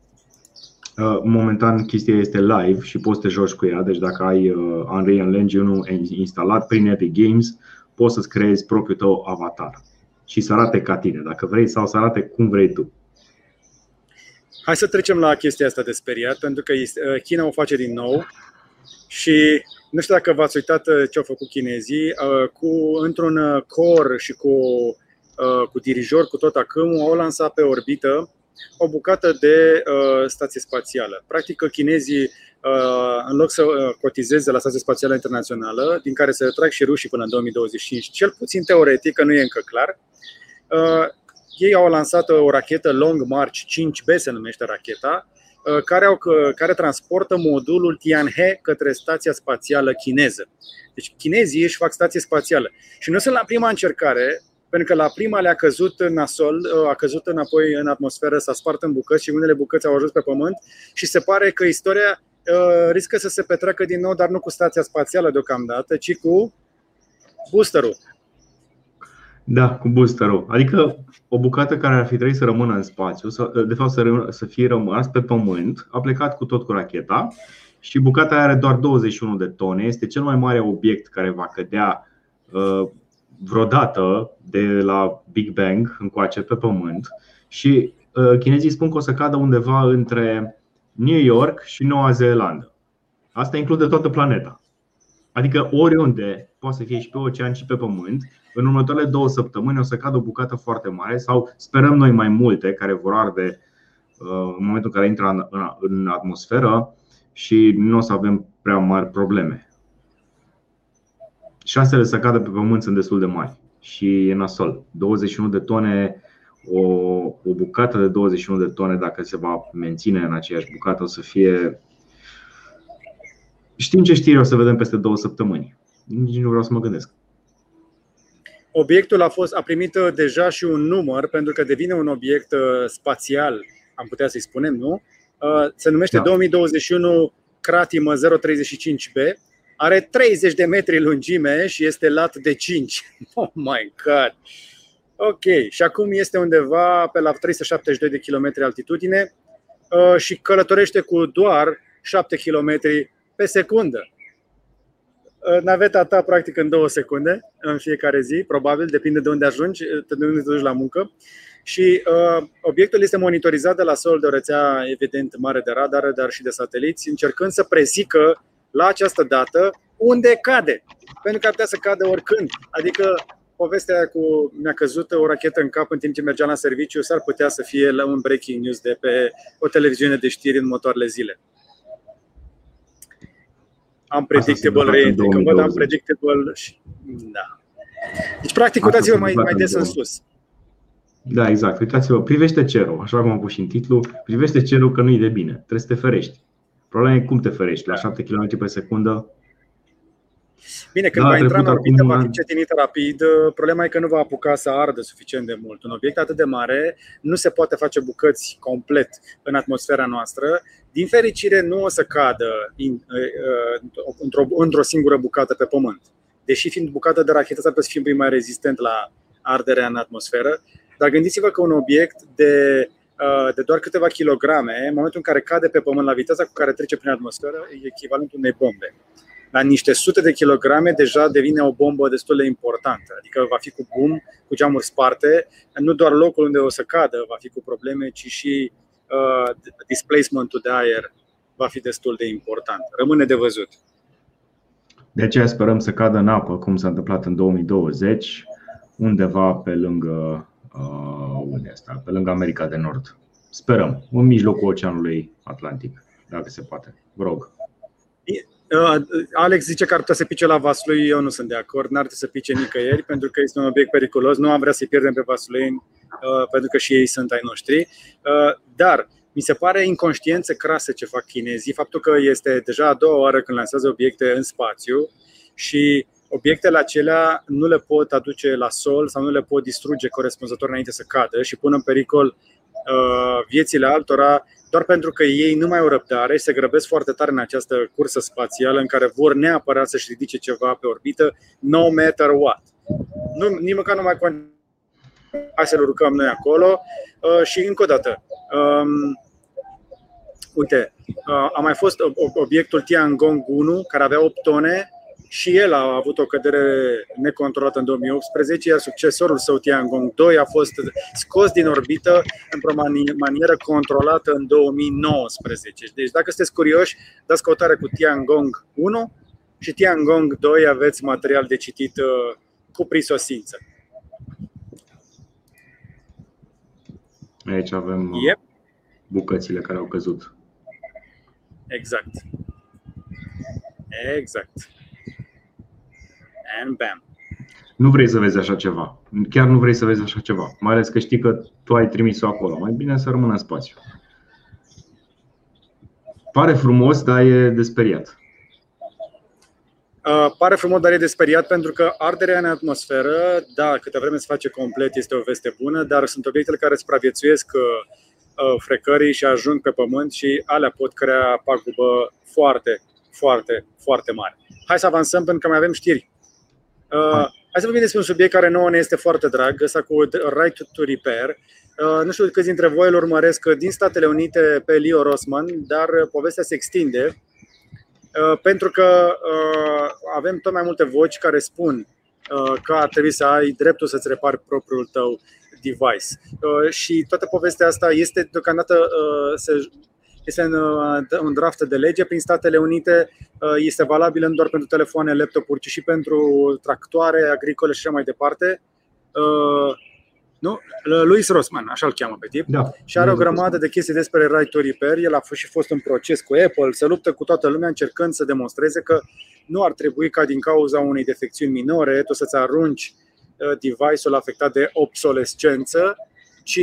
Uh, momentan chestia este live și poți să te joci cu ea, deci dacă ai uh, Unreal Engine instalat prin Epic Games, poți să-ți creezi propriul tău avatar și să arate ca tine, dacă vrei, sau să arate cum vrei tu. Hai să trecem la chestia asta de speriat, pentru că uh, China o face din nou și nu știu dacă v-ați uitat uh, ce au făcut chinezii, uh, cu, într-un cor și cu, cu dirijor, cu tot acâmul, au lansat pe orbită o bucată de stație spațială. Practic, chinezii, în loc să cotizeze la Stația Spațială Internațională, din care se retrag și rușii până în 2025, cel puțin teoretic, că nu e încă clar, ei au lansat o rachetă Long March 5B, se numește racheta, uh, care, au, care transportă modulul Tianhe către stația spațială chineză. Deci chinezii își fac stație spațială. Și nu sunt la prima încercare, pentru că la prima le-a căzut în nasol, uh, a căzut înapoi în atmosferă, s-a spart în bucăți și unele bucăți au ajuns pe pământ și se pare că istoria uh, riscă să se petreacă din nou, dar nu cu stația spațială deocamdată, ci cu boosterul. Da, cu boosterul. Adică o bucată care ar fi trebuit să rămână în spațiu, de fapt să fie rămas pe pământ, a plecat cu tot cu racheta și bucata are doar 21 de tone. Este cel mai mare obiect care va cădea uh, vreodată de la Big Bang încoace pe pământ și uh, chinezii spun că o să cadă undeva între New York și Noua Zeelandă. Asta include toată planeta. Adică oriunde, poate să fie și pe ocean și pe pământ, în următoarele două săptămâni o să cadă o bucată foarte mare sau sperăm noi mai multe care vor arde uh, în momentul în care intră în atmosferă și nu o să avem prea mari probleme. Șansele să cadă pe pământ sunt destul de mari și e nasol. 21 de tone o, o bucată de 21 de tone, dacă se va menține în aceeași bucată, o să fie. Știm ce știri o să vedem peste două săptămâni. Nici nu vreau să mă gândesc. Obiectul a, fost, a primit uh, deja și un număr, pentru că devine un obiect uh, spațial, am putea să-i spunem, nu? Uh, se numește da. 2021 Cratimă 035B. Are 30 de metri lungime și este lat de 5. Oh my god! Ok, și acum este undeva pe la 372 de km altitudine și călătorește cu doar 7 km pe secundă. Uh, naveta ta practic în două secunde în fiecare zi, probabil, depinde de unde ajungi, uh, de unde te duci la muncă. Și uh, obiectul este monitorizat de la sol de o rețea, evident, mare de radar, dar și de sateliți, încercând să prezică la această dată unde cade. Pentru că ar putea să cadă oricând. Adică povestea cu mi-a căzut o rachetă în cap în timp ce mergeam la serviciu s-ar putea să fie la un breaking news de pe o televiziune de știri în motoarele zile unpredictable rating, când văd unpredictable și... Da. Deci, practic, uitați-vă mai, mai des în sus. Da, exact. Uitați-vă, privește cerul, așa cum am pus și în titlu, privește cerul că nu e de bine, trebuie să te ferești. Problema e cum te ferești, la 7 km pe secundă Bine, când da, va intra în orbită, va fi cetinită rapid. Problema e că nu va apuca să ardă suficient de mult. Un obiect atât de mare nu se poate face bucăți complet în atmosfera noastră. Din fericire, nu o să cadă într-o, într-o singură bucată pe Pământ. Deși fiind bucată de rachetă, s-ar putea să fie mai rezistent la arderea în atmosferă. Dar gândiți-vă că un obiect de de doar câteva kilograme, în momentul în care cade pe pământ la viteza cu care trece prin atmosferă, e echivalentul unei bombe la niște sute de kilograme deja devine o bombă destul de importantă. Adică va fi cu boom, cu geamuri sparte, nu doar locul unde o să cadă va fi cu probleme, ci și uh, displacementul de aer va fi destul de important. Rămâne de văzut. De aceea sperăm să cadă în apă, cum s-a întâmplat în 2020, undeva pe lângă uh, unde asta, pe lângă America de Nord. Sperăm, în mijlocul Oceanului Atlantic, dacă se poate. Vă rog. Uh, Alex zice că ar putea să pice la Vaslui, eu nu sunt de acord, n-ar trebui să pice nicăieri pentru că este un obiect periculos, nu am vrea să-i pierdem pe Vasluini uh, pentru că și ei sunt ai noștri. Uh, dar mi se pare inconștiență crasă ce fac chinezii, faptul că este deja a doua oară când lansează obiecte în spațiu și obiectele acelea nu le pot aduce la sol sau nu le pot distruge corespunzător înainte să cadă și pun în pericol viețile altora doar pentru că ei nu mai au răbdare și se grăbesc foarte tare în această cursă spațială în care vor neapărat să-și ridice ceva pe orbită, no matter what. Nu, nici măcar nu mai hai să-l urcăm noi acolo uh, și încă o dată. Um, uite, uh, a mai fost obiectul Tiangong 1 care avea 8 tone și el a avut o cădere necontrolată în 2018, iar succesorul său Tiangong 2 a fost scos din orbită într-o manieră controlată în 2019. Deci dacă sunteți curioși, dați căutare cu Tiangong 1 și Tiangong 2 aveți material de citit uh, cu prisosință. Aici avem uh, yep. bucățile care au căzut. Exact. Exact and bam. Nu vrei să vezi așa ceva. Chiar nu vrei să vezi așa ceva. Mai ales că știi că tu ai trimis-o acolo. Mai bine să rămână în spațiu. Pare frumos, dar e de speriat. Uh, pare frumos, dar e de speriat pentru că arderea în atmosferă, da, câte vreme se face complet, este o veste bună, dar sunt obiectele care supraviețuiesc uh, uh, frecării și ajung pe pământ și alea pot crea pagubă foarte, foarte, foarte mare. Hai să avansăm pentru că mai avem știri. Uh, hai să vorbim despre un subiect care nouă ne este foarte drag, ăsta cu Right to Repair. Uh, nu știu câți dintre voi îl urmăresc din Statele Unite pe Leo Rossman, dar povestea se extinde uh, pentru că uh, avem tot mai multe voci care spun uh, că ar trebui să ai dreptul să-ți repari propriul tău device. Uh, și toată povestea asta este deocamdată uh, se este un draft de lege prin Statele Unite, uh, este valabil nu doar pentru telefoane, laptopuri, ci și pentru tractoare agricole și așa mai departe. Uh, nu? Louis Rossman, așa îl cheamă pe tip. Da, și are o grămadă de chestii despre right to repair. El a fost și fost în proces cu Apple, se luptă cu toată lumea încercând să demonstreze că nu ar trebui ca din cauza unei defecțiuni minore tu să-ți arunci uh, device-ul afectat de obsolescență ci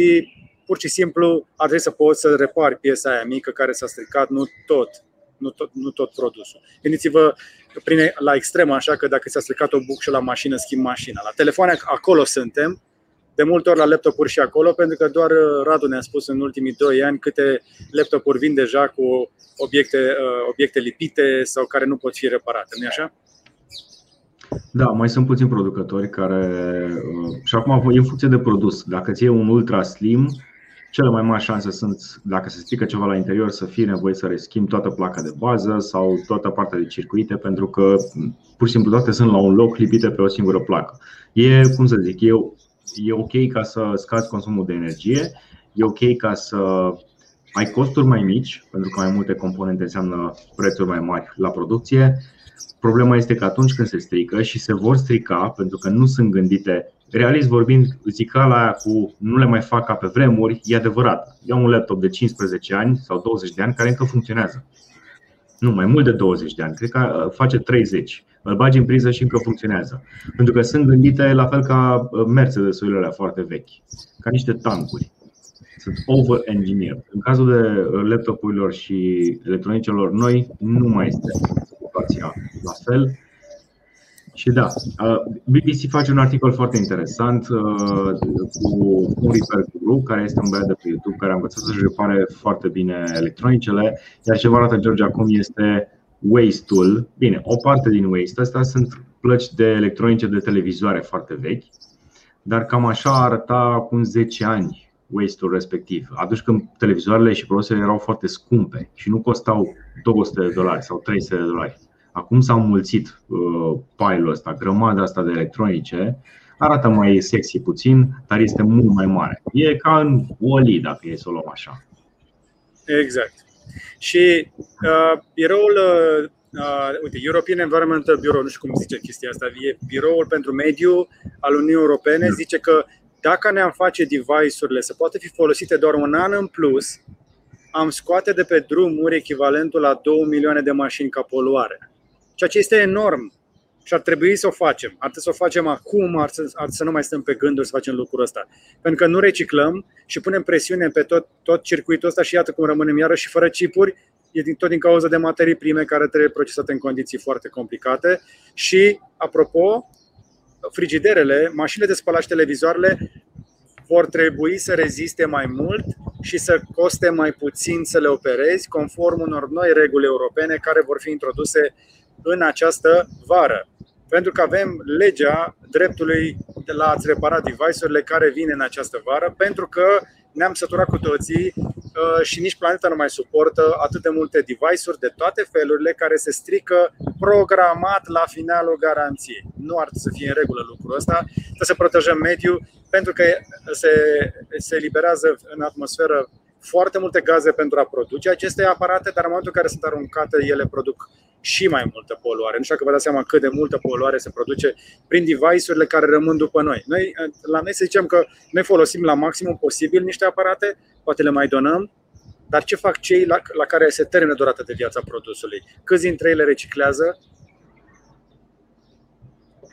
pur și simplu ar trebui să poți să repari piesa aia mică care s-a stricat, nu tot, nu tot, nu tot produsul. Gândiți-vă prin, la extremă, așa că dacă ți-a stricat o bucșă la mașină, schimb mașina. La telefoane acolo suntem, de multe ori la laptopuri și acolo, pentru că doar uh, Radu ne-a spus în ultimii doi ani câte laptopuri vin deja cu obiecte, uh, obiecte lipite sau care nu pot fi reparate, nu așa? Da, mai sunt puțini producători care. Uh, și acum, în funcție de produs, dacă ți e un ultra slim, cele mai mari șanse sunt, dacă se strică ceva la interior, să fie nevoie să reschimbi toată placa de bază sau toată partea de circuite, pentru că pur și simplu toate sunt la un loc lipite pe o singură placă. E, cum să zic, e, e ok ca să scazi consumul de energie, e ok ca să ai costuri mai mici, pentru că mai multe componente înseamnă prețuri mai mari la producție. Problema este că atunci când se strică și se vor strica, pentru că nu sunt gândite realist vorbind, zicala aia cu nu le mai fac ca pe vremuri e adevărat. Iau un laptop de 15 ani sau 20 de ani care încă funcționează. Nu, mai mult de 20 de ani, cred că uh, face 30. Îl bagi în priză și încă funcționează. Pentru că sunt gândite la fel ca uh, Mercedes-urile alea foarte vechi, ca niște tancuri. Sunt over-engineered. În cazul de uh, laptopurilor și electronicelor noi, nu mai este situația la fel și da, BBC face un articol foarte interesant cu un repair guru, care este un băiat de pe YouTube care a învățat să-și repare foarte bine electronicele, iar ce vă arată George acum este waste-ul. Bine, o parte din waste astea sunt plăci de electronice de televizoare foarte vechi, dar cam așa arăta acum 10 ani waste-ul respectiv. Atunci când televizoarele și produsele erau foarte scumpe și nu costau 200 de dolari sau 300 de dolari Acum s-au mulțit uh, pile ăsta, grămada asta de electronice, arată mai sexy puțin, dar este mult mai mare. E ca în Wally, dacă e să o luăm așa. Exact. Și uh, biroul, uh, uh, uite, European Environmental Bureau, nu știu cum zice chestia asta, e biroul pentru mediu al Uniunii Europene, da. zice că dacă ne-am face device-urile să poată fi folosite doar un an în plus, am scoate de pe drumuri echivalentul la 2 milioane de mașini ca poluare ceea ce este enorm și ar trebui să o facem. Ar trebui să o facem acum, ar să, ar să nu mai stăm pe gânduri să facem lucrul ăsta. Pentru că nu reciclăm și punem presiune pe tot, tot circuitul ăsta și iată cum rămânem iarăși și fără chipuri, e din, tot din cauza de materii prime care trebuie procesate în condiții foarte complicate. Și, apropo, frigiderele, mașinile de spălat și televizoarele vor trebui să reziste mai mult și să coste mai puțin să le operezi, conform unor noi reguli europene care vor fi introduse în această vară. Pentru că avem legea dreptului de la a-ți repara device-urile care vine în această vară, pentru că ne-am săturat cu toții uh, și nici planeta nu mai suportă atât de multe device-uri de toate felurile care se strică programat la finalul garanției. Nu ar să fie în regulă lucrul ăsta, trebuie să protejăm mediul pentru că se, se eliberează în atmosferă foarte multe gaze pentru a produce aceste aparate, dar în momentul în care sunt aruncate, ele produc și mai multă poluare. Nu știu dacă vă dați seama cât de multă poluare se produce prin device-urile care rămân după noi. Noi la noi să zicem că noi folosim la maximum posibil niște aparate, poate le mai donăm, dar ce fac cei la, la care se termină durata de viața produsului? Câți dintre ei le reciclează?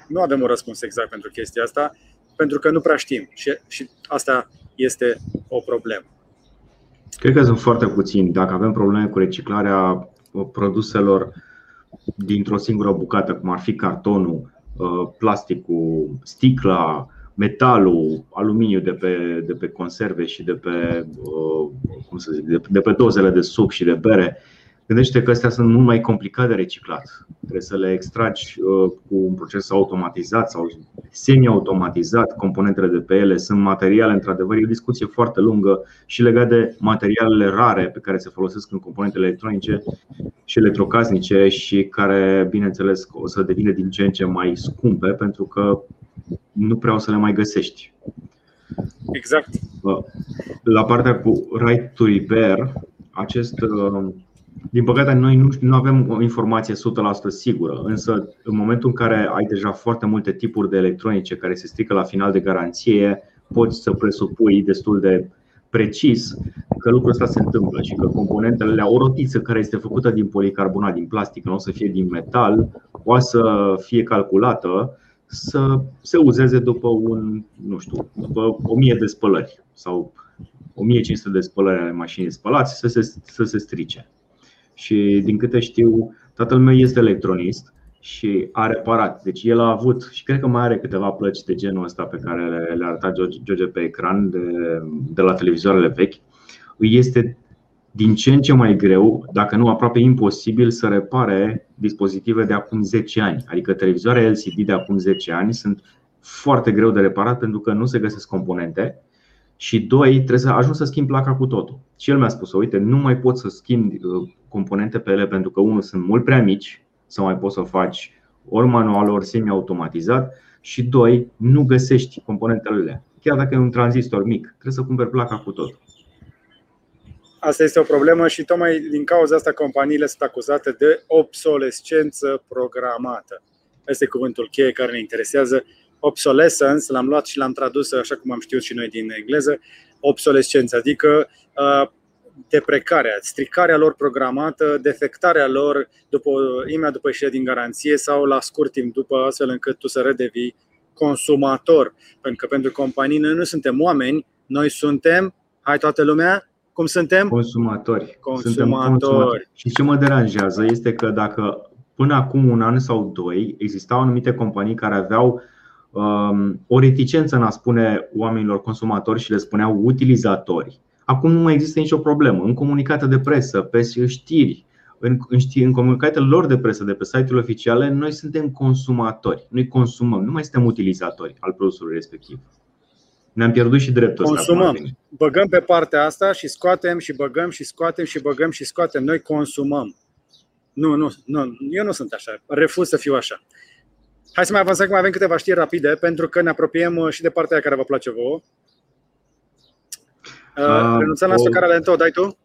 Nu avem un răspuns exact pentru chestia asta, pentru că nu prea știm și, și asta este o problemă. Cred că sunt foarte puțini. Dacă avem probleme cu reciclarea produselor dintr-o singură bucată, cum ar fi cartonul, uh, plasticul, sticla, metalul, aluminiu de pe, de pe conserve și de pe, uh, cum să zic, de, pe dozele de suc și de bere, Gândește că astea sunt mult mai complicate de reciclat. Trebuie să le extragi uh, cu un proces automatizat sau semi-automatizat. Componentele de pe ele sunt materiale, într-adevăr, e o discuție foarte lungă și legat de materialele rare pe care se folosesc în componentele electronice și electrocasnice și care, bineînțeles, o să devină din ce în ce mai scumpe pentru că nu prea o să le mai găsești. Exact. La partea cu right to repair, acest uh, din păcate, noi nu, nu avem o informație 100% sigură, însă în momentul în care ai deja foarte multe tipuri de electronice care se strică la final de garanție, poți să presupui destul de precis că lucrul ăsta se întâmplă și că componentele, o rotiță care este făcută din policarbonat, din plastic, nu o să fie din metal, o să fie calculată să se uzeze după un, nu știu, după 1000 de spălări sau 1500 de spălări ale mașinii spălați să se, să se strice. Și din câte știu, tatăl meu este electronist și a reparat. Deci el a avut și cred că mai are câteva plăci de genul ăsta pe care le, le arăta George pe ecran de, de la televizoarele vechi. Îi este din ce în ce mai greu, dacă nu aproape imposibil, să repare dispozitive de acum 10 ani. Adică televizoare LCD de acum 10 ani sunt foarte greu de reparat pentru că nu se găsesc componente și doi, trebuie să ajung să schimb placa cu totul. Și el mi-a spus, uite, nu mai pot să schimb uh, componente pe ele pentru că unul sunt mult prea mici, să mai poți să faci ori manual, ori semi-automatizat și doi, nu găsești componentele. Chiar dacă e un tranzistor mic, trebuie să cumperi placa cu totul. Asta este o problemă și tocmai din cauza asta companiile sunt acuzate de obsolescență programată. Este cuvântul cheie care ne interesează. Obsolescence, l-am luat și l-am tradus așa cum am știut și noi din engleză, obsolescență, adică uh, deprecarea, stricarea lor programată, defectarea lor după, imediat după ieșirea din garanție sau la scurt timp după, astfel încât tu să redevii consumator. Pentru că pentru companii noi nu suntem oameni, noi suntem, hai toată lumea, cum suntem? Consumatori. Consumatori. Suntem consumatori. Și ce mă deranjează este că dacă până acum un an sau doi existau anumite companii care aveau um, o reticență în a spune oamenilor consumatori și le spuneau utilizatori. Acum nu mai există nicio problemă. În comunicate de presă, pe știri, în, în, știri, în comunicatele lor de presă de pe site-urile oficiale, noi suntem consumatori. Noi consumăm, nu mai suntem utilizatori al produsului respectiv. Ne-am pierdut și dreptul Consumăm. Ăsta, băgăm pe partea asta și scoatem și băgăm și scoatem și băgăm și scoatem. Noi consumăm. Nu, nu, nu, eu nu sunt așa. Refuz să fiu așa. Hai să mai avansăm, că mai avem câteva știri rapide, pentru că ne apropiem uh, și de partea care vă place vouă. Uh, renunțăm la stocarea lentă, o dai tu?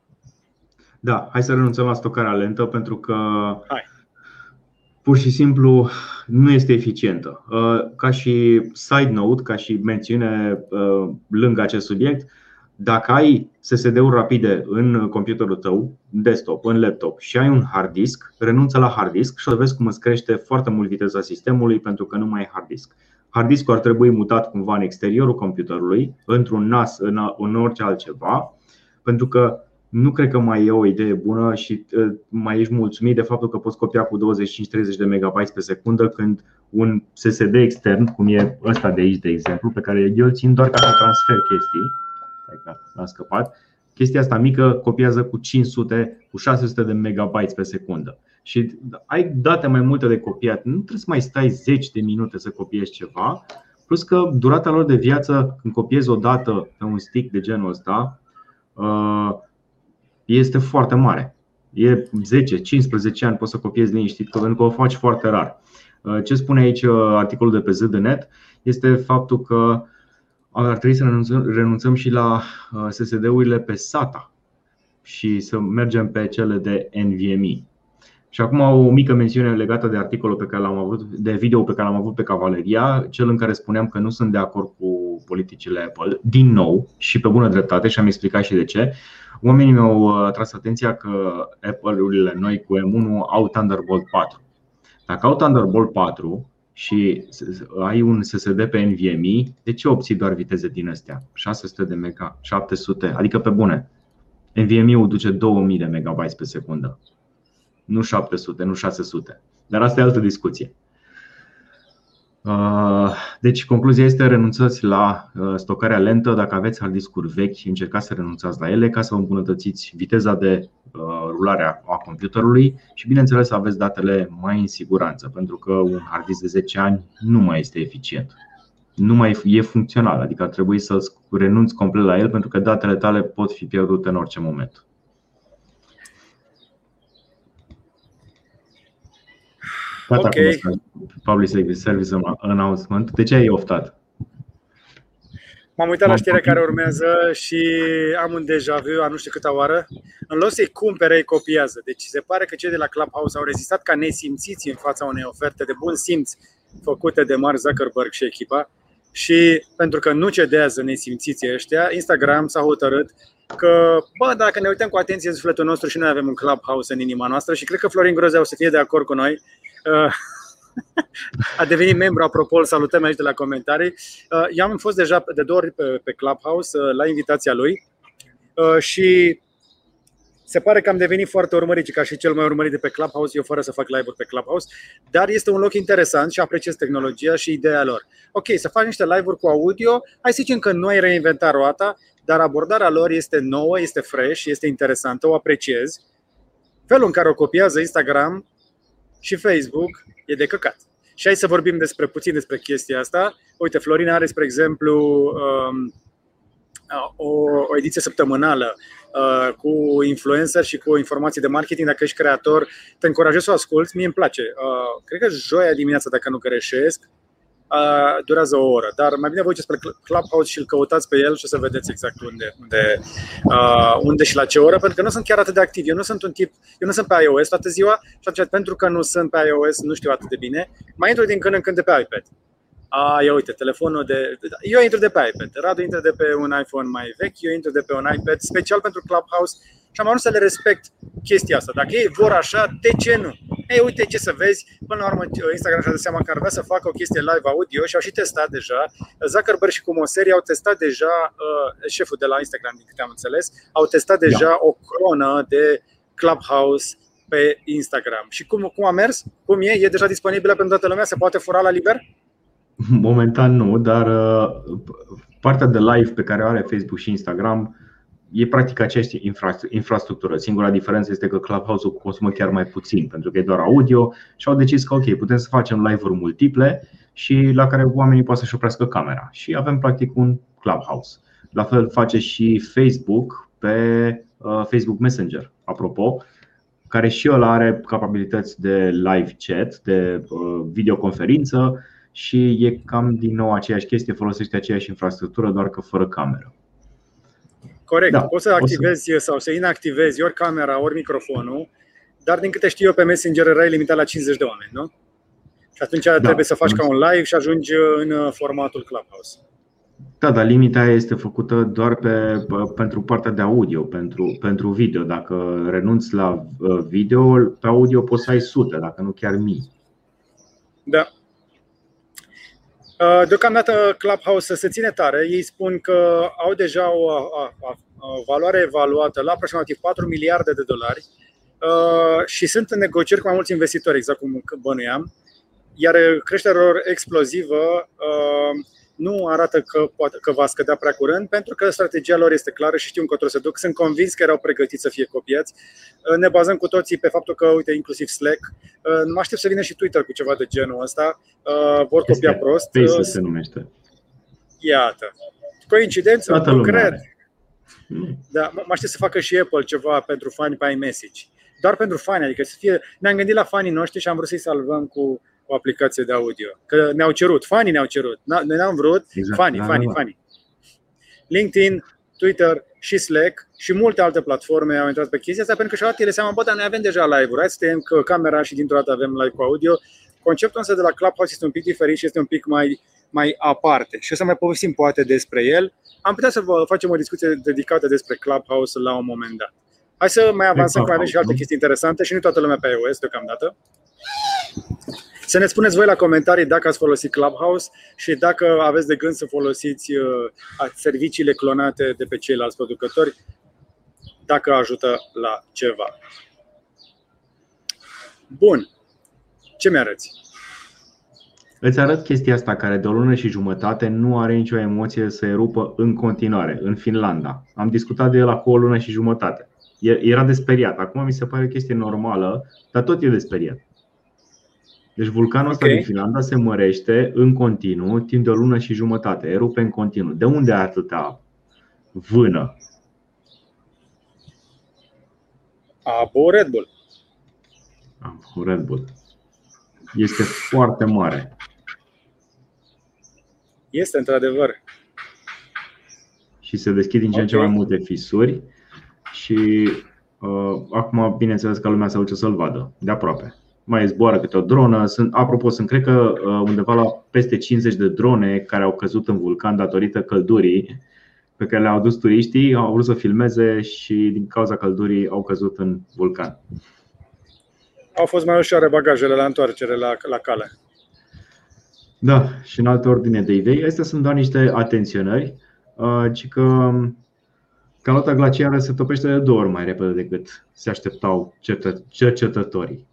Da, hai să renunțăm la stocarea lentă pentru că hai. pur și simplu nu este eficientă. Uh, ca și side note, ca și mențiune uh, lângă acest subiect, dacă ai SSD-uri rapide în computerul tău, desktop, în laptop și ai un hard disk, renunță la hard disk și o să vezi cum îți crește foarte mult viteza sistemului pentru că nu mai ai hard disk. Hard diskul ar trebui mutat cumva în exteriorul computerului, într-un NAS, în orice altceva, pentru că nu cred că mai e o idee bună și ă, mai ești mulțumit de faptul că poți copia cu 25-30 de MB pe secundă când un SSD extern, cum e ăsta de aici de exemplu, pe care eu îl țin doar ca să transfer chestii, că l-am scăpat, chestia asta mică copiază cu 500, cu 600 de MB pe secundă. Și ai date mai multe de copiat, nu trebuie să mai stai 10 de minute să copiezi ceva, plus că durata lor de viață, când copiezi o dată pe un stick de genul ăsta, ă, este foarte mare. E 10-15 ani poți să copiezi liniștit, pentru că o faci foarte rar. Uh, ce spune aici uh, articolul de pe ZDNet este faptul că ar trebui să renunțăm, renunțăm și la uh, SSD-urile pe SATA și să mergem pe cele de NVMe. Și acum o mică mențiune legată de articolul pe care l-am avut, de video pe care l-am avut pe Cavaleria, cel în care spuneam că nu sunt de acord cu politicile Apple, din nou și pe bună dreptate și am explicat și de ce. Oamenii mi-au uh, tras atenția că Apple-urile noi cu M1 au Thunderbolt 4. Dacă au Thunderbolt 4 și ai un SSD pe NVMe, de ce obții doar viteze din astea? 600 de mega, 700, adică pe bune. NVMe-ul duce 2000 de MB pe secundă. Nu 700, nu 600. Dar asta e altă discuție. Uh, deci, concluzia este renunțați la uh, stocarea lentă. Dacă aveți hard discuri vechi, încercați să renunțați la ele ca să îmbunătățiți viteza de uh, rulare a computerului și, bineînțeles, să aveți datele mai în siguranță, pentru că un hard disk de 10 ani nu mai este eficient. Nu mai e funcțional, adică ar trebui să renunți complet la el pentru că datele tale pot fi pierdute în orice moment. Gata okay. Public Service Announcement. De ce ai oftat? M-am uitat la știrea care urmează și am un deja vu a nu știu câta oară. În loc să-i cumpere, îi copiază. Deci se pare că cei de la Clubhouse au rezistat ca nesimțiți în fața unei oferte de bun simț făcute de Mark Zuckerberg și echipa. Și pentru că nu cedează nesimțiții ăștia, Instagram s-a hotărât că, bă, dacă ne uităm cu atenție în sufletul nostru și noi avem un Clubhouse în inima noastră și cred că Florin Grozea o să fie de acord cu noi, Uh, a devenit membru, apropo, îl salutăm aici de la comentarii. Uh, eu am fost deja de două ori pe, pe Clubhouse uh, la invitația lui și se pare că am devenit foarte urmărit, ca și cel mai urmărit de pe Clubhouse, eu fără să fac live-uri pe Clubhouse, dar este un loc interesant și apreciez tehnologia și ideea lor. Ok, să faci niște live-uri cu audio, hai să zicem că nu ai reinventat roata, dar abordarea lor este nouă, este fresh, este interesantă, o apreciez. Felul în care o copiază Instagram și Facebook e de căcat. Și hai să vorbim despre puțin despre chestia asta. Uite, Florina are, spre exemplu, um, o, o ediție săptămânală uh, cu influencer și cu informații de marketing. Dacă ești creator, te încurajez să o asculți. Mie îmi place. Uh, cred că joia dimineața, dacă nu greșesc, uh, durează o oră. Dar mai bine voi spre Clubhouse și îl căutați pe el și o să vedeți exact unde, unde, uh, unde și la ce oră, pentru că nu sunt chiar atât de activ. Eu nu sunt un tip, eu nu sunt pe iOS toată ziua și atunci pentru că nu sunt pe iOS nu știu atât de bine. Mai intru din când în când de pe iPad. A, ia uite, telefonul de... Eu intru de pe iPad, Radu intră de pe un iPhone mai vechi, eu intru de pe un iPad special pentru Clubhouse și am ajuns să le respect chestia asta. Dacă ei vor așa, de ce nu? Ei, uite ce să vezi, până la urmă Instagram și-a dat seama că ar vrea să facă o chestie live audio și au și testat deja. Zuckerberg și cu Moseri au testat deja, uh, șeful de la Instagram, din câte am înțeles, au testat da. deja da. o cronă de Clubhouse pe Instagram. Și cum, cum a mers? Cum e? E deja disponibilă pentru toată lumea? Se poate fura la liber? Momentan nu, dar uh, partea de live pe care o are Facebook și Instagram e practic aceeași infrastructură. Singura diferență este că Clubhouse-ul consumă chiar mai puțin, pentru că e doar audio și au decis că ok, putem să facem live-uri multiple și la care oamenii pot să-și oprească camera. Și avem practic un Clubhouse. La fel face și Facebook pe uh, Facebook Messenger, apropo, care și el are capabilități de live chat, de uh, videoconferință și e cam din nou aceeași chestie, folosește aceeași infrastructură, doar că fără cameră. Corect. Da, Poți să activezi să... sau să inactivezi ori camera, ori microfonul, dar din câte știu eu pe Messenger erai limitat la 50 de oameni, nu? Și atunci da, trebuie să faci ca un live și ajungi în formatul Clubhouse. Da, dar limita este făcută doar pe, pentru partea de audio, pentru, pentru video. Dacă renunți la uh, video, pe audio poți să ai sute, dacă nu chiar mii. Da, Uh, deocamdată Clubhouse se ține tare. Ei spun că au deja o, o valoare evaluată la aproximativ 4 miliarde de dolari uh, și sunt în negocieri cu mai mulți investitori, exact cum bănuiam. Iar creșterea lor explozivă uh, nu arată că, poate, că va scădea prea curând, pentru că strategia lor este clară și știu încotro se duc. Sunt convins că erau pregătiți să fie copiați. Uh, ne bazăm cu toții pe faptul că, uite, inclusiv Slack, uh, nu aștept să vină și Twitter cu ceva de genul ăsta. Uh, vor copia este prost. Spaces se numește. Iată. Coincidență? Toată nu cred. Da, mă aștept să facă și Apple ceva pentru fani pe iMessage. Doar pentru fani, adică să fie. Ne-am gândit la fanii noștri și am vrut să-i salvăm cu o aplicație de audio. Că ne-au cerut, fanii ne-au cerut. Noi n-am vrut, exact. fanii, da, fanii, da, da. fanii. LinkedIn, Twitter și Slack și multe alte platforme au intrat pe chestia asta pentru că și-au dat ele seama, bă, dar noi avem deja live-uri, hai să tăiem camera și dintr-o dată avem live cu audio. Conceptul însă de la Clubhouse este un pic diferit și este un pic mai, mai aparte și o să mai povestim poate despre el. Am putea să vă facem o discuție dedicată despre Clubhouse la un moment dat. Hai să mai avansăm, că avem și alte chestii interesante și nu toată lumea pe iOS deocamdată. Să ne spuneți voi la comentarii dacă ați folosit Clubhouse și dacă aveți de gând să folosiți uh, serviciile clonate de pe ceilalți producători, dacă ajută la ceva. Bun. Ce mi-arăți? Îți arăt chestia asta care de o lună și jumătate nu are nicio emoție să erupă în continuare, în Finlanda. Am discutat de el acum o lună și jumătate. Era de speriat. Acum mi se pare o chestie normală, dar tot e de speriat. Deci vulcanul ăsta okay. din Finlanda se mărește în continuu timp de o lună și jumătate, erupe în continuu. De unde are atâta vână? Abu Red Bull. Abu Red Bull. Este foarte mare. Este într-adevăr. Și se deschid din ce în ce mai multe fisuri și uh, acum, bineînțeles că lumea se duce să-l vadă de aproape mai zboară câte o dronă. Sunt, apropo, sunt cred că uh, undeva la peste 50 de drone care au căzut în vulcan datorită căldurii pe care le-au dus turiștii, au vrut să filmeze și din cauza căldurii au căzut în vulcan. Au fost mai ușoare bagajele la întoarcere la, la cale. Da, și în altă ordine de idei. Astea sunt doar niște atenționări, uh, ci că calota glaciară se topește de două ori mai repede decât se așteptau cercetătorii.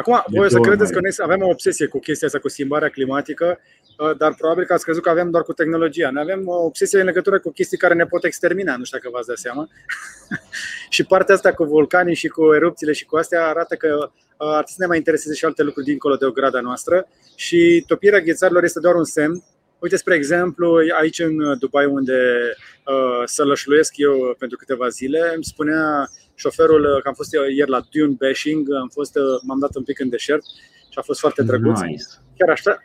Acum, voi o să credeți că noi avem o obsesie cu chestia asta, cu schimbarea climatică, uh, dar probabil că ați crezut că avem doar cu tehnologia. Noi avem o obsesie în legătură cu chestii care ne pot extermina, nu știu dacă v-ați dat seama. și partea asta cu vulcanii și cu erupțiile și cu astea arată că uh, ar trebui să ne mai intereseze și alte lucruri dincolo de o grada noastră și topirea ghețarilor este doar un semn Uite, spre exemplu, aici în Dubai, unde uh, sălășluiesc eu pentru câteva zile, îmi spunea șoferul că am fost ieri la dune bashing, am fost, uh, m-am dat un pic în deșert și a fost foarte drăguț. Nice. Chiar așa,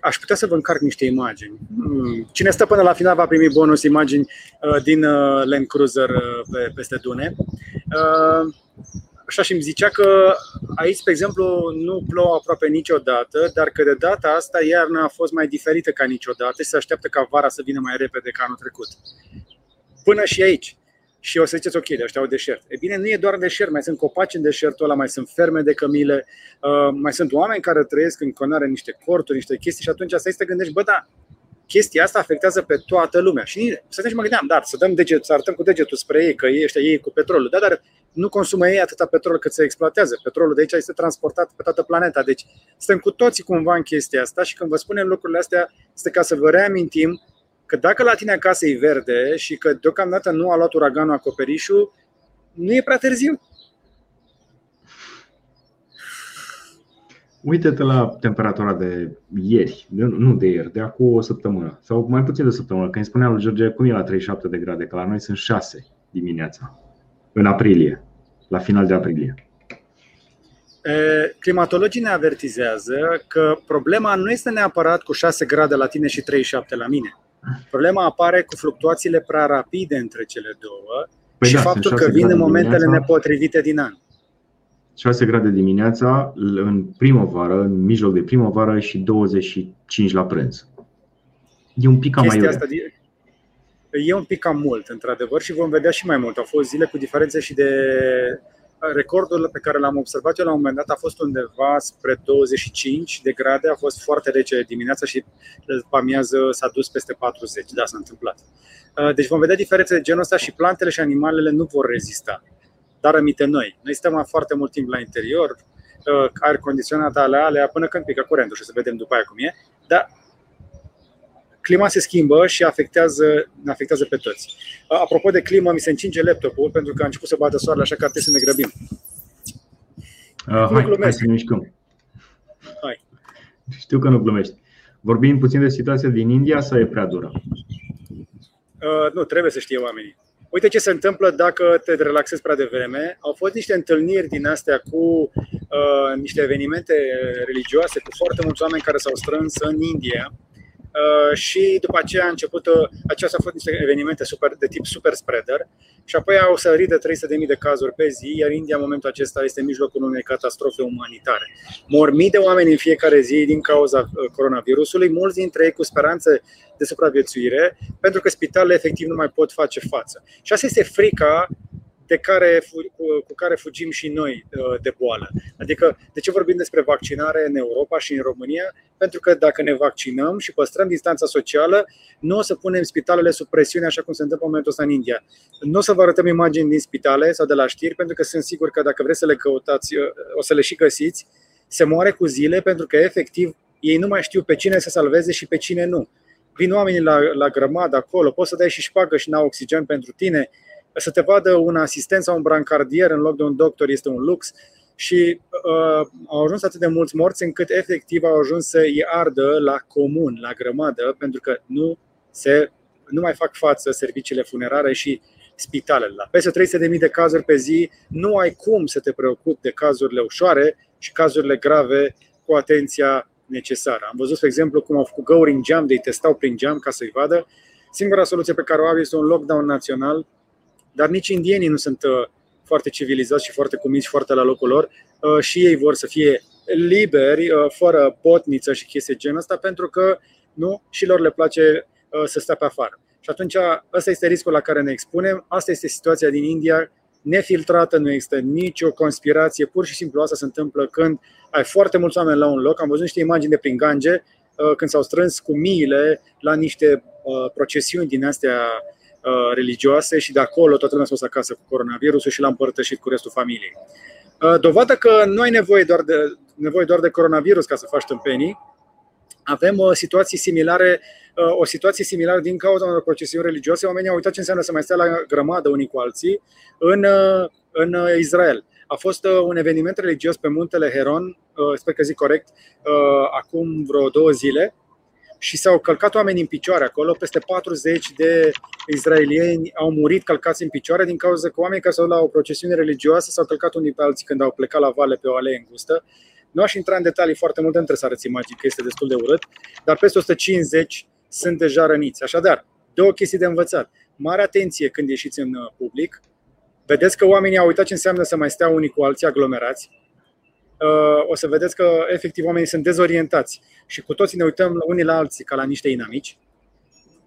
aș putea să vă încarc niște imagini. Hmm. Cine stă până la final va primi bonus imagini uh, din uh, Land Cruiser pe, peste Dune. Așa și îmi zicea că aici, spre exemplu, nu plouă aproape niciodată, dar că de data asta iarna a fost mai diferită ca niciodată și se așteaptă ca vara să vină mai repede ca anul trecut. Până și aici. Și o să ziceți, ok, de ăștia au deșert. E bine, nu e doar deșert, mai sunt copaci în deșertul ăla, mai sunt ferme de cămile, uh, mai sunt oameni care trăiesc în conare niște corturi, niște chestii și atunci asta să te gândești, bă, da, chestia asta afectează pe toată lumea. Și să mă gândeam, dar să dăm deget, să arătăm cu degetul spre ei, că ei ăștia ei cu petrolul. Da, dar nu consumă ei atâta petrol cât se exploatează. Petrolul de aici este transportat pe toată planeta. Deci suntem cu toții cumva în chestia asta și când vă spunem lucrurile astea, este ca să vă reamintim că dacă la tine acasă e verde și că deocamdată nu a luat uraganul acoperișul, nu e prea târziu. Uite-te la temperatura de ieri, de, nu de ieri, de acum o săptămână sau mai puțin de o săptămână. Când îmi spunea lui George cum e la 37 de grade, că la noi sunt 6 dimineața, în aprilie, la final de aprilie. Climatologii ne avertizează că problema nu este neapărat cu 6 grade la tine și 37 la mine. Problema apare cu fluctuațiile prea rapide între cele două păi și da, faptul că vin în momentele dimineața. nepotrivite din an. 6 grade dimineața, în primăvară, în mijloc de primăvară și 25 la prânz. E un pic cam mai asta E un pic cam mult, într-adevăr, și vom vedea și mai mult. Au fost zile cu diferențe și de recordul pe care l-am observat eu la un moment dat a fost undeva spre 25 de grade, a fost foarte rece dimineața și după amiază s-a dus peste 40. Da, s-a întâmplat. Deci vom vedea diferențe de genul ăsta și plantele și animalele nu vor rezista dar amite noi. Noi stăm foarte mult timp la interior, uh, aer condiționat alea, alea până când pică curentul și să vedem după aia cum e, dar clima se schimbă și afectează, ne afectează pe toți. Uh, apropo de climă, mi se încinge laptopul pentru că a început să bată soarele, așa că trebuie să ne grăbim. Uh, hai, hai să ne mișcăm. Hai. Știu că nu glumești. Vorbim puțin de situația din India sau e prea dură? Uh, nu, trebuie să știe oamenii. Uite ce se întâmplă dacă te relaxezi prea devreme. Au fost niște întâlniri din astea cu uh, niște evenimente religioase, cu foarte mulți oameni care s-au strâns în India Uh, și după aceea a început, uh, aceasta au fost niște evenimente super, de tip super spreader și apoi au sărit de 300.000 de cazuri pe zi, iar India în momentul acesta este în mijlocul unei catastrofe umanitare. Mor mii de oameni în fiecare zi din cauza uh, coronavirusului, mulți dintre ei cu speranțe de supraviețuire, pentru că spitalele efectiv nu mai pot face față. Și asta este frica de care, cu care fugim și noi uh, de boală. Adică, de ce vorbim despre vaccinare în Europa și în România? Pentru că dacă ne vaccinăm și păstrăm distanța socială, nu o să punem spitalele sub presiune așa cum se întâmplă în momentul ăsta în India. Nu o să vă arătăm imagini din spitale sau de la știri, pentru că sunt sigur că dacă vreți să le căutați, uh, o să le și găsiți. Se moare cu zile pentru că, efectiv, ei nu mai știu pe cine să salveze și pe cine nu. Vin oamenii la, la grămadă acolo, poți să dai și șpagă și n-au oxigen pentru tine, să te vadă un asistent sau un brancardier în loc de un doctor este un lux și uh, au ajuns atât de mulți morți încât efectiv au ajuns să îi ardă la comun, la grămadă, pentru că nu, se, nu mai fac față serviciile funerare și spitalele. La peste 300.000 de cazuri pe zi, nu ai cum să te preocupi de cazurile ușoare și cazurile grave cu atenția necesară. Am văzut, de exemplu, cum au făcut găuri în geam, de îi testau prin geam ca să-i vadă. Singura soluție pe care o au este un lockdown național dar nici indienii nu sunt uh, foarte civilizați și foarte cuminți, foarte la locul lor uh, și ei vor să fie liberi, uh, fără potniță și chestii genul ăsta, pentru că nu, și lor le place să stea pe afară. Și atunci ăsta este riscul la care ne expunem, asta este situația din India, nefiltrată, nu există nicio conspirație, pur și simplu asta se întâmplă când ai foarte mulți oameni la un loc, am văzut niște imagini de prin Gange, când s-au strâns cu miile la niște procesiuni din astea religioase și de acolo toată lumea s-a dus acasă cu coronavirusul și l-a împărtășit cu restul familiei. Dovadă că nu ai nevoie doar de, nevoie doar de coronavirus ca să faci tâmpenii, avem o situație similare, o situație similară din cauza unor procesiuni religioase. Oamenii au uitat ce înseamnă să mai stea la grămadă unii cu alții în, în Israel. A fost un eveniment religios pe muntele Heron, sper că zic corect, acum vreo două zile, și s-au călcat oameni în picioare acolo. Peste 40 de israelieni au murit călcați în picioare din cauza că oamenii care s-au la o procesiune religioasă s-au călcat unii pe alții când au plecat la vale pe o alee îngustă. Nu aș intra în detalii foarte mult, între să arăți imagini, că este destul de urât, dar peste 150 sunt deja răniți. Așadar, două chestii de învățat. Mare atenție când ieșiți în uh, public. Vedeți că oamenii au uitat ce înseamnă să mai stea unii cu alții aglomerați. Uh, o să vedeți că efectiv oamenii sunt dezorientați și cu toții ne uităm unii la alții ca la niște inamici.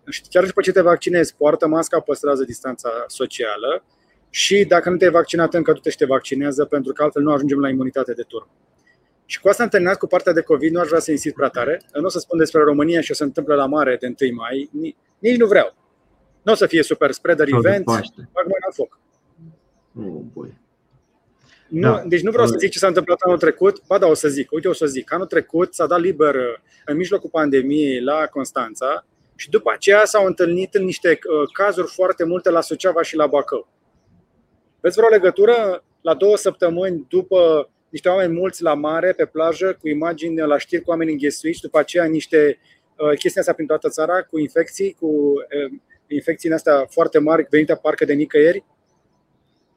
Și chiar după ce te vaccinezi, poartă masca, păstrează distanța socială și dacă nu te-ai vaccinat încă, du-te și te vaccinează pentru că altfel nu ajungem la imunitate de turn. Și cu asta am terminat cu partea de COVID, nu aș vrea să insist prea tare. Nu o să spun despre România și o să întâmplă la mare de 1 mai, nici nu vreau. Nu o să fie super spreader event, fac mai la foc. Oh, boy. Nu, da. Deci nu vreau să zic ce s-a întâmplat anul trecut, ba da, o să zic, uite o să zic. Anul trecut s-a dat liber uh, în mijlocul pandemiei la Constanța și după aceea s-au întâlnit în niște uh, cazuri foarte multe la Suceava și la Bacău. Veți vreo legătură la două săptămâni după niște oameni mulți la mare, pe plajă, cu imagini la știri cu oameni înghesuiți, după aceea niște uh, chestii astea prin toată țara, cu infecții, cu uh, infecții astea foarte mari, venite parcă de nicăieri.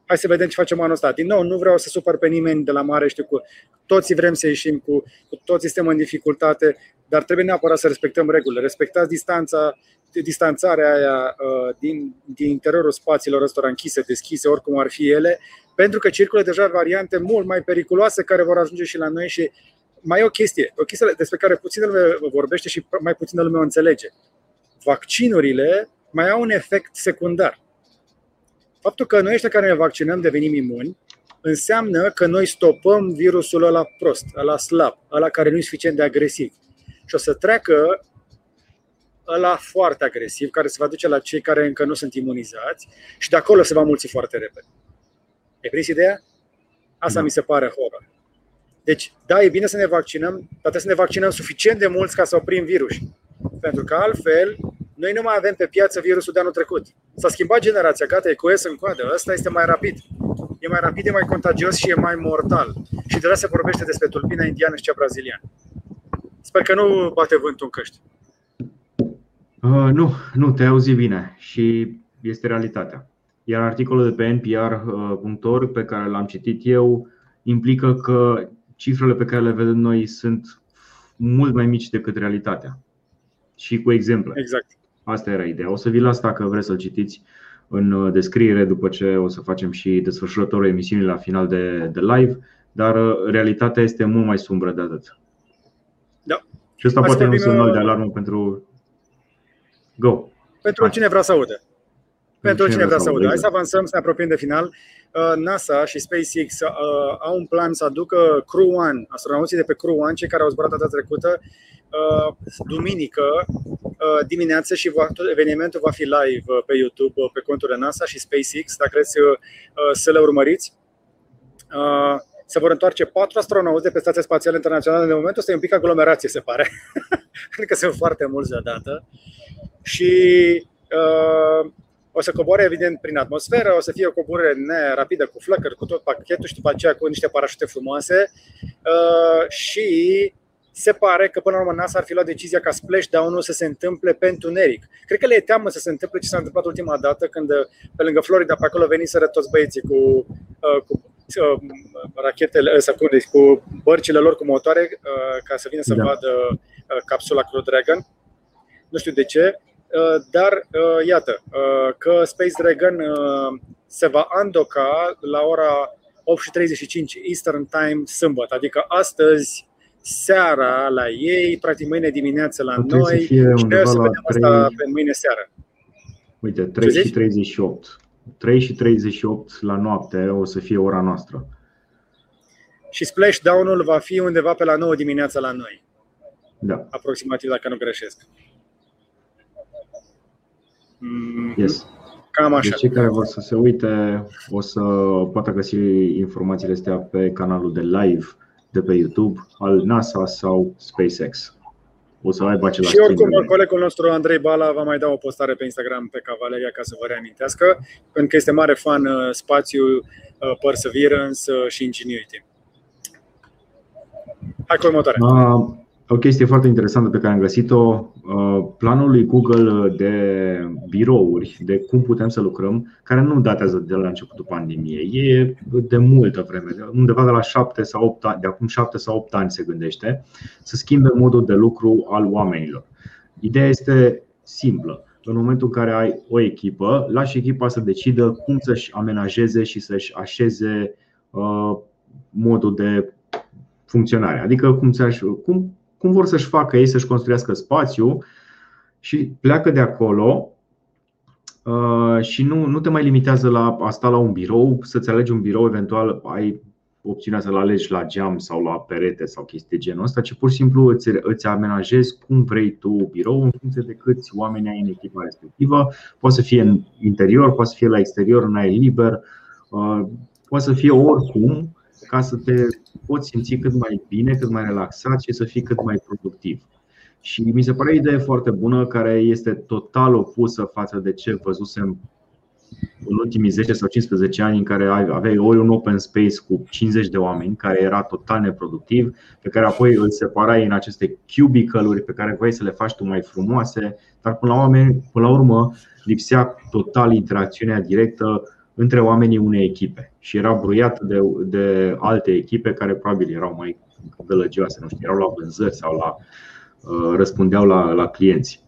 Hai să vedem ce facem anul ăsta. Din nou, nu vreau să supăr pe nimeni de la mare, știu, cu toții vrem să ieșim, cu, cu toți suntem în dificultate, dar trebuie neapărat să respectăm regulile. Respectați distanța, distanțarea aia uh, din, din interiorul spațiilor ăstora închise, deschise, oricum ar fi ele, pentru că circulă deja variante mult mai periculoase care vor ajunge și la noi și mai e o chestie, o chestie despre care puțin lume vorbește și mai puțin lume o înțelege. Vaccinurile mai au un efect secundar. Faptul că noi ăștia care ne vaccinăm devenim imuni, înseamnă că noi stopăm virusul ăla prost, ăla slab, ăla care nu e suficient de agresiv. Și o să treacă ăla foarte agresiv, care se va duce la cei care încă nu sunt imunizați și de acolo se va mulți foarte repede. E prins ideea? Asta da. mi se pare horror. Deci, da, e bine să ne vaccinăm, dar trebuie să ne vaccinăm suficient de mulți ca să oprim virus. Pentru că altfel, noi nu mai avem pe piață virusul de anul trecut. S-a schimbat generația, gata, e cu în coadă, ăsta este mai rapid. E mai rapid, e mai contagios și e mai mortal. Și de la se vorbește despre tulpina indiană și cea braziliană. Sper că nu bate vântul în căști. Uh, nu, nu, te auzi bine și este realitatea. Iar articolul de pe npr.org pe care l-am citit eu implică că cifrele pe care le vedem noi sunt mult mai mici decât realitatea. Și cu exemple. Exact. Asta era ideea. O să vi las dacă vreți să-l citiți în descriere după ce o să facem și desfășurătorul emisiunii la final de, de live, dar uh, realitatea este mult mai sumbră de atât. Da. Și asta Hai poate un semnal de alarmă pentru Go. Pentru cine vrea să audă. Pentru cine vrea să audă. Hai să avansăm, să ne apropiem de final. Uh, NASA și SpaceX uh, au un plan să aducă Crew One, astronauții de pe Crew One, cei care au zburat data trecută, uh, duminică dimineață și evenimentul va fi live pe YouTube, pe conturile NASA și SpaceX, dacă vreți să le urmăriți. Se vor întoarce patru astronauți de pe Stația Spațială Internațională. De momentul ăsta e un pic aglomerație, se pare. Pentru că sunt foarte mulți deodată. Și uh, o să coboare evident prin atmosferă, o să fie o coborare rapidă cu flăcări, cu tot pachetul și după aceea cu niște parașute frumoase uh, și se pare că până la urmă NASA ar fi luat decizia ca splashdown-ul să se întâmple pe întuneric. Cred că le e teamă să se întâmple ce s-a întâmplat ultima dată când pe lângă Florida pe acolo veniseră toți băieții cu, uh, cu uh, rachetele sau cu, deci cu bărcile lor cu motoare uh, ca să vină să da. vadă uh, capsula Crew Dragon. Nu știu de ce. Uh, dar uh, iată uh, că Space Dragon se va andoca la ora 8.35 Eastern Time sâmbătă, adică astăzi seara la ei, practic mâine dimineață la Trebuie noi și noi o să vedem 3... asta pe mâine seară. Uite, 3 și 38. 3 și 38 la noapte o să fie ora noastră. Și splashdown-ul va fi undeva pe la 9 dimineața la noi. Da. Aproximativ, dacă nu greșesc. Mm-hmm. Yes. Cam așa. Deci cei care vor să se uite o să poată găsi informațiile astea pe canalul de live de pe YouTube al NASA sau SpaceX. O să aibă același Și oricum, timp. colegul nostru Andrei Bala va mai da o postare pe Instagram pe Cavaleria ca să vă reamintească, pentru că este mare fan uh, spațiu, uh, Perseverance uh, și Ingenuity. Hai cu următoarea. Uh, o chestie foarte interesantă pe care am găsit-o, uh, planul lui Google de birouri, de cum putem să lucrăm, care nu datează de la începutul pandemiei, e de multă vreme, undeva de la 7 sau 8 ani, de acum 7 sau 8 ani se gândește, să schimbe modul de lucru al oamenilor. Ideea este simplă. În momentul în care ai o echipă, lași echipa să decidă cum să-și amenajeze și să-și așeze uh, modul de funcționare. Adică cum, cum cum vor să-și facă ei să-și construiască spațiu și pleacă de acolo uh, și nu, nu te mai limitează la a sta la un birou, să-ți alegi un birou, eventual ai opțiunea să-l alegi la geam sau la perete sau chestii genul ăsta, ci pur și simplu îți, îți amenajezi cum vrei tu birou în funcție de câți oameni ai în echipa respectivă. Poate să fie în interior, poate să fie la exterior, în aer liber, uh, poate să fie oricum ca să te poți simți cât mai bine, cât mai relaxat și să fii cât mai productiv. Și mi se pare o idee foarte bună care este total opusă față de ce văzusem în ultimii 10 sau 15 ani în care aveai ori un open space cu 50 de oameni care era total neproductiv, pe care apoi îl separai în aceste cubicle-uri pe care voiai să le faci tu mai frumoase, dar până la, oameni, până la urmă lipsea total interacțiunea directă între oamenii unei echipe și era bruiat de, de alte echipe care probabil erau mai gălăgioase, nu știu, erau la vânzări sau la, uh, răspundeau la, la clienți.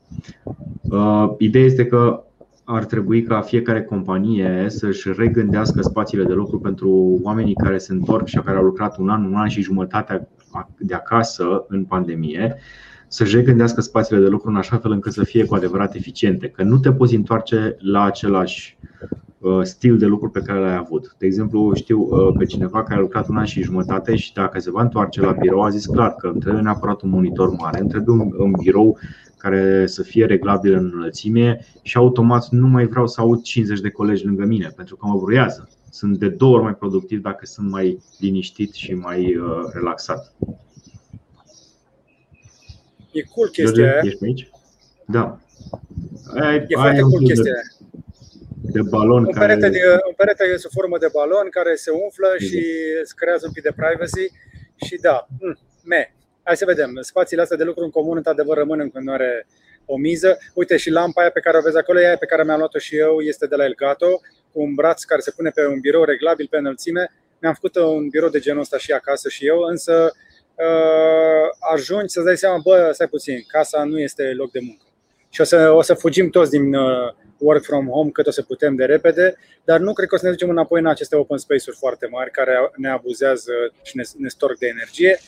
Uh, ideea este că ar trebui ca fiecare companie să-și regândească spațiile de lucru pentru oamenii care se întorc și care au lucrat un an, un an și jumătate de acasă în pandemie, să-și regândească spațiile de lucru în așa fel încât să fie cu adevărat eficiente. Că nu te poți întoarce la același Uh, stil de lucru pe care l-ai avut. De exemplu, știu uh, pe cineva care a lucrat un an și jumătate și dacă se va întoarce la birou, a zis clar că îmi trebuie neapărat un monitor mare, îmi trebuie un, un birou care să fie reglabil în înălțime și automat nu mai vreau să aud 50 de colegi lângă mine, pentru că mă bruiază. Sunt de două ori mai productiv dacă sunt mai liniștit și mai uh, relaxat. E cool chestia aia. Ești aici? Da. Ai, e ai foarte cool chestia aia de balon. Un perete, care... de, un perete sub formă de balon care se umflă și îți creează un pic de privacy. Și da, mm, me. Hai să vedem. Spațiile astea de lucru în comun, într-adevăr, rămân în continuare o miză. Uite, și lampa aia pe care o vezi acolo, aia pe care mi-am luat-o și eu, este de la Elgato, cu un braț care se pune pe un birou reglabil pe înălțime. Mi-am făcut un birou de genul ăsta și acasă și eu, însă uh, ajungi să-ți dai seama, bă, stai puțin, casa nu este loc de muncă. Și o să, o să fugim toți din uh, work from home cât o să putem de repede, dar nu cred că o să ne ducem înapoi în aceste open space-uri foarte mari care ne abuzează și ne, ne storc de energie.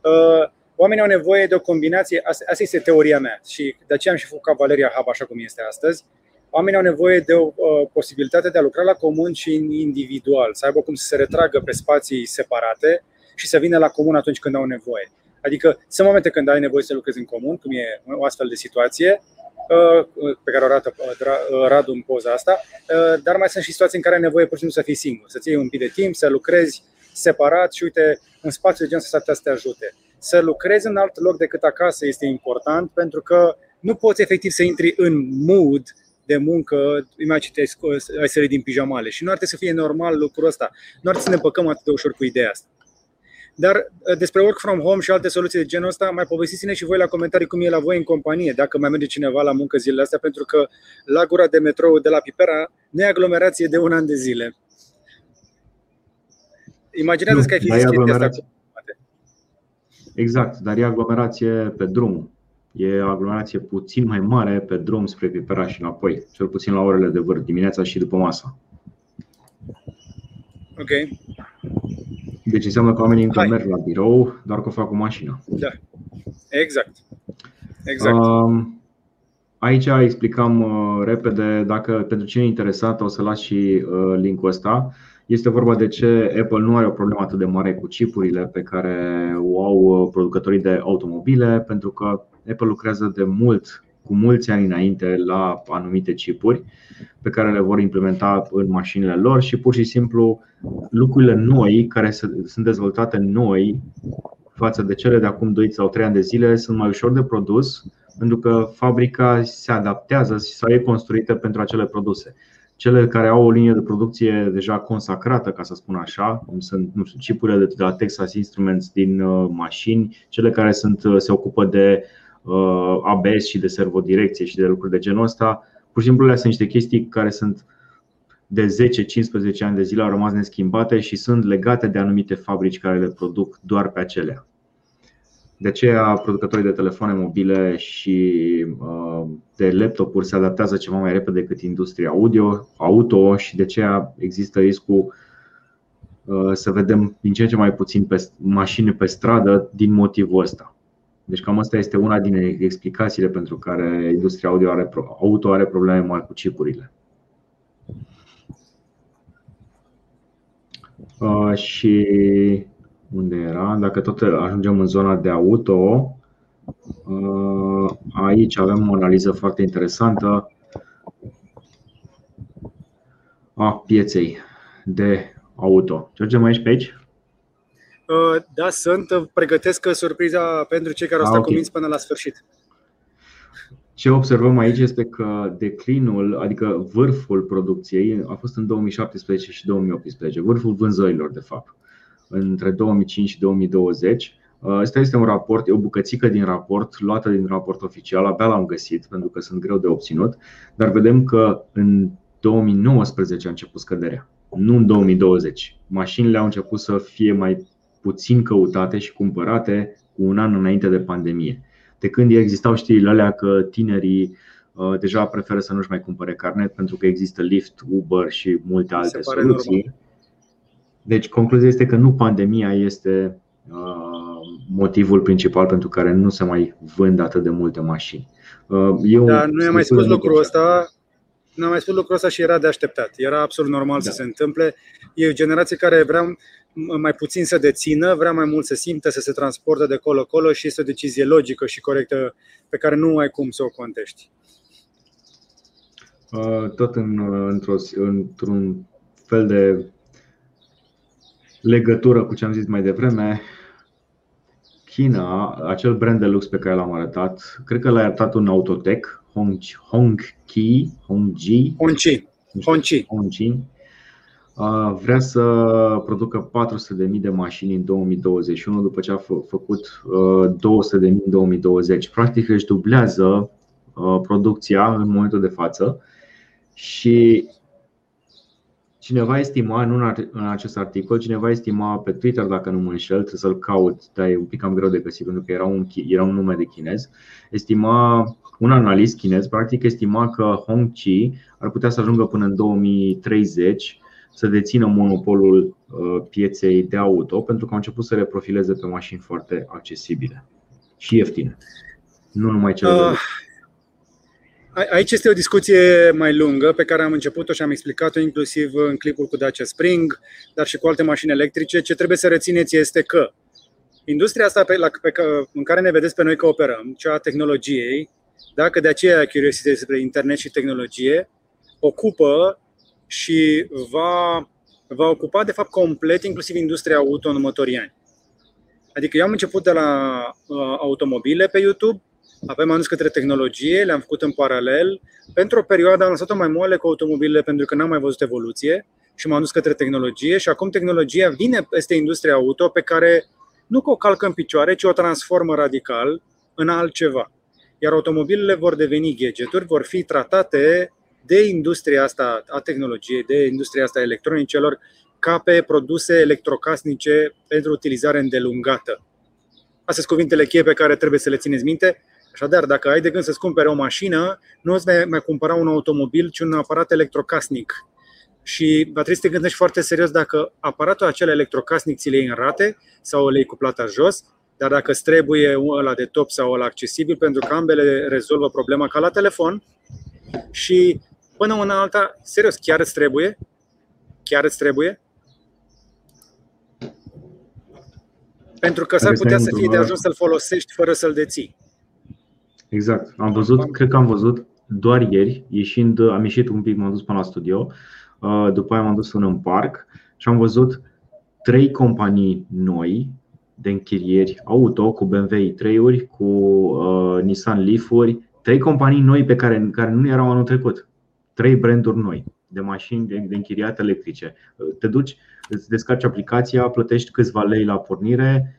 Uh, oamenii au nevoie de o combinație, asta, asta este teoria mea și de aceea am și făcut Valeria Hub așa cum este astăzi. Oamenii au nevoie de o uh, posibilitate de a lucra la comun și individual, să aibă cum să se retragă pe spații separate și să vină la comun atunci când au nevoie. Adică sunt momente când ai nevoie să lucrezi în comun, cum e o astfel de situație, Uh, pe care o arată uh, uh, Radu în poza asta, dar mai sunt și situații în care ai nevoie pur și simplu să fii singur, să-ți iei un pic de timp, să lucrezi separat și uite, un spațiu de genul ăsta să te ajute. Să lucrezi în alt loc decât acasă este important pentru că nu poți efectiv să intri în mood de muncă, imagine ai sărit din pijamale și nu ar trebui să fie normal lucrul ăsta. Nu ar trebui să ne păcăm atât de ușor cu ideea asta. Dar uh, despre work from home și alte soluții de genul ăsta, mai povestiți-ne și voi la comentarii cum e la voi în companie, dacă mai merge cineva la muncă zilele astea, pentru că la gura de metrou de la Pipera nu e aglomerație de un an de zile. Imaginează că ai fi zis asta. Exact, dar e aglomerație pe drum. E aglomerație puțin mai mare pe drum spre Pipera și înapoi, cel puțin la orele de vârf, dimineața și după masa. Ok. Deci înseamnă că oamenii încă Hai. merg la birou, doar că o fac cu mașina. Da. Exact. Exact. Uh, aici explicam uh, repede, dacă pentru cine e interesat, o să las și uh, linkul ăsta. Este vorba de ce Apple nu are o problemă atât de mare cu chipurile pe care o au producătorii de automobile, pentru că Apple lucrează de mult, cu mulți ani înainte, la anumite chipuri pe care le vor implementa în mașinile lor și pur și simplu lucrurile noi care sunt dezvoltate noi față de cele de acum 2 sau 3 ani de zile sunt mai ușor de produs pentru că fabrica se adaptează sau e construită pentru acele produse. Cele care au o linie de producție deja consacrată, ca să spun așa, cum sunt nu știu, chipurile de la Texas Instruments din uh, mașini, cele care sunt, uh, se ocupă de uh, ABS și de servodirecție și de lucruri de genul ăsta, pur și simplu sunt niște chestii care sunt de 10-15 ani de zile au rămas neschimbate și sunt legate de anumite fabrici care le produc doar pe acelea. De aceea, producătorii de telefoane mobile și uh, de laptopuri se adaptează ceva mai repede decât industria audio, auto și de aceea există riscul uh, să vedem din ce în ce mai puțin pe mașini pe stradă din motivul ăsta. Deci cam asta este una din explicațiile pentru care industria audio are, auto are probleme mari cu chipurile. Uh, și unde era? Dacă tot ajungem în zona de auto, uh, aici avem o analiză foarte interesantă a pieței de auto. Mergem aici pe aici? Uh, da, sunt. Pregătesc surpriza pentru cei care au stat okay. cu minți până la sfârșit. Ce observăm aici este că declinul, adică vârful producției, a fost în 2017 și 2018, vârful vânzărilor, de fapt, între 2005 și 2020. Asta este un raport, e o bucățică din raport, luată din raport oficial, abia l-am găsit pentru că sunt greu de obținut, dar vedem că în 2019 a început scăderea, nu în 2020. Mașinile au început să fie mai puțin căutate și cumpărate cu un an înainte de pandemie de când existau știrile alea că tinerii uh, deja preferă să nu-și mai cumpere carnet pentru că există Lyft, Uber și multe alte soluții. Normal. Deci concluzia este că nu pandemia este uh, motivul principal pentru care nu se mai vând atât de multe mașini. Uh, eu Dar nu i-am mai spus lucrul ăsta, nu am mai spus lucrul ăsta și era de așteptat. Era absolut normal da. să se întâmple. E o generație care vrea mai puțin să dețină, vrea mai mult să simtă, să se transporte de colo-colo și este o decizie logică și corectă pe care nu ai cum să o contești. Uh, tot în, într-o, într-un fel de legătură cu ce am zis mai devreme, China, acel brand de lux pe care l-am arătat, cred că l-a arătat un Autotech, Hong, Hong Ki, Hong Ji, Hongqi, Hongqi. Hongqi, vrea să producă 400.000 de mașini în 2021 după ce a făcut 200.000 în 2020. Practic își dublează producția în momentul de față și cineva estima, nu în acest articol, cineva estima pe Twitter, dacă nu mă înșel, trebuie să-l caut, dar e un pic cam greu de găsit pentru că era un, era un nume de chinez, estima, un analist chinez, practic estima că Hongqi ar putea să ajungă până în 2030 să dețină monopolul uh, pieței de auto pentru că au început să reprofileze pe mașini foarte accesibile și ieftine. Nu numai cele uh, Aici este o discuție mai lungă pe care am început-o și am explicat-o inclusiv în clipul cu Dacia Spring, dar și cu alte mașini electrice. Ce trebuie să rețineți este că industria asta pe, la, pe, în care ne vedeți pe noi că operăm, cea a tehnologiei, dacă de aceea curiositatea despre internet și tehnologie, ocupă și va, va ocupa de fapt complet inclusiv industria auto în următorii ani. Adică eu am început de la uh, automobile pe YouTube, apoi m-am dus către tehnologie, le-am făcut în paralel. Pentru o perioadă am lăsat-o mai moale cu automobilele pentru că n-am mai văzut evoluție și m-am dus către tehnologie și acum tehnologia vine peste industria auto pe care nu că o calcă în picioare, ci o transformă radical în altceva. Iar automobilele vor deveni gadgeturi, vor fi tratate de industria asta a tehnologiei, de industria asta a electronicelor, ca pe produse electrocasnice pentru utilizare îndelungată. Astea sunt cuvintele cheie pe care trebuie să le țineți minte. Așadar, dacă ai de gând să-ți cumpere o mașină, nu îți mai, mai cumpăra un automobil, ci un aparat electrocasnic. Și va trebui să te gândești foarte serios dacă aparatul acela electrocasnic ți le iei în rate sau le iei cu plata jos, dar dacă îți trebuie ăla de top sau ăla accesibil, pentru că ambele rezolvă problema ca la telefon și până una alta, serios, chiar îți trebuie? Chiar îți trebuie? Pentru că s-ar putea să fie de ajuns să-l folosești fără să-l deții. Exact. Am văzut, cred că am văzut doar ieri, ieșind, am ieșit un pic, m-am dus până la studio, uh, după aia m-am dus până în parc și am văzut trei companii noi de închirieri auto cu BMW i3-uri, cu uh, Nissan Leaf-uri, trei companii noi pe care, care nu erau anul trecut. Trei branduri noi de mașini de, de închiriat electrice. Te duci, îți descarci aplicația, plătești câțiva lei la pornire,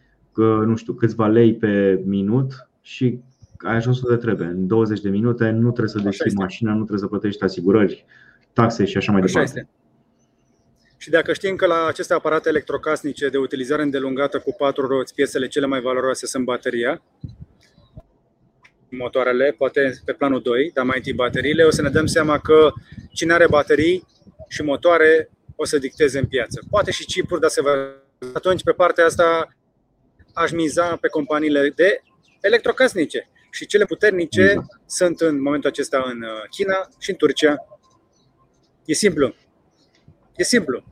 nu știu, câțiva lei pe minut și ai ajuns unde trebuie. În 20 de minute nu trebuie să deschizi mașina, nu trebuie să plătești asigurări, taxe și așa mai așa departe. Este. Și dacă știm că la aceste aparate electrocasnice de utilizare îndelungată cu patru roți, piesele cele mai valoroase sunt bateria, motoarele, poate pe planul 2, dar mai întâi bateriile, o să ne dăm seama că cine are baterii și motoare o să dicteze în piață. Poate și chipuri, dar se va... Atunci, pe partea asta, aș miza pe companiile de electrocasnice. Și cele puternice exact. sunt în momentul acesta în uh, China și în Turcia. E simplu. E simplu.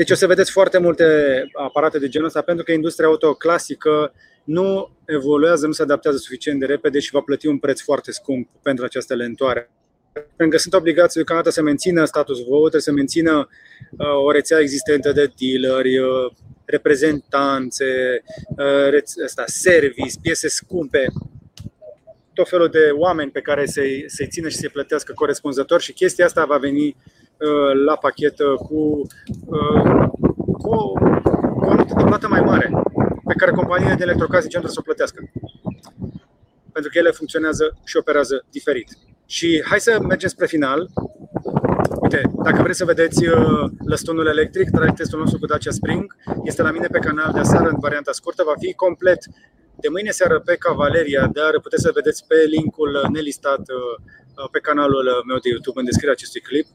Deci o să vedeți foarte multe aparate de genul ăsta pentru că industria auto clasică nu evoluează, nu se adaptează suficient de repede și va plăti un preț foarte scump pentru această lentoare. Pentru că sunt obligați deocamdată să mențină status quo, trebuie să mențină uh, o rețea existentă de dealeri, uh, reprezentanțe, uh, asta, service, piese scumpe, tot felul de oameni pe care să-i, să țină și să-i plătească corespunzător și chestia asta va veni la pachet cu, cu, cu o notă de plată mai mare pe care companiile de electrocasnice trebuie să o plătească. Pentru că ele funcționează și operează diferit. Și hai să mergem spre final. Uite, dacă vreți să vedeți uh, lăstunul electric, track testul nostru cu Dacia Spring, este la mine pe canal de aseară în varianta scurtă, va fi complet de mâine seară pe Cavaleria, dar puteți să vedeți pe linkul nelistat uh, uh, pe canalul meu de YouTube în descrierea acestui clip.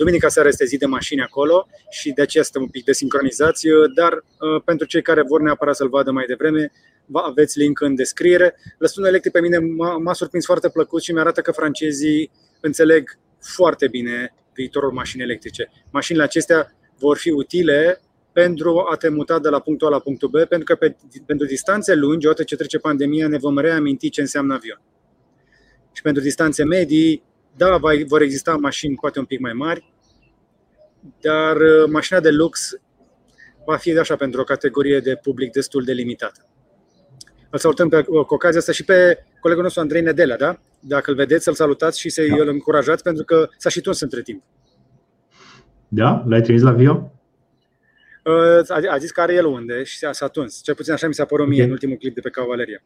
Duminica seara este zi de mașini acolo și de aceea suntem un pic desincronizați, dar uh, pentru cei care vor neapărat să-l vadă mai devreme, aveți link în descriere. Lăsunul electric pe mine m-a surprins foarte plăcut și mi-arată că francezii înțeleg foarte bine viitorul mașini electrice. Mașinile acestea vor fi utile pentru a te muta de la punctul A la punctul B, pentru că pe, pentru distanțe lungi, odată ce trece pandemia, ne vom reaminti ce înseamnă avion. Și pentru distanțe medii, da, vor exista mașini poate un pic mai mari, dar uh, mașina de lux va fi așa pentru o categorie de public destul de limitată. Îl salutăm pe, cu ocazia asta și pe colegul nostru Andrei Nedelea, da? Dacă îl vedeți, să-l salutați și să-i da. încurajați, pentru că s-a și tuns între timp. Da? L-ai trimis la Vio? Uh, a zis că are el unde și s-a tuns. Cel puțin așa mi s-a părut mie okay. în ultimul clip de pe Cavaleria.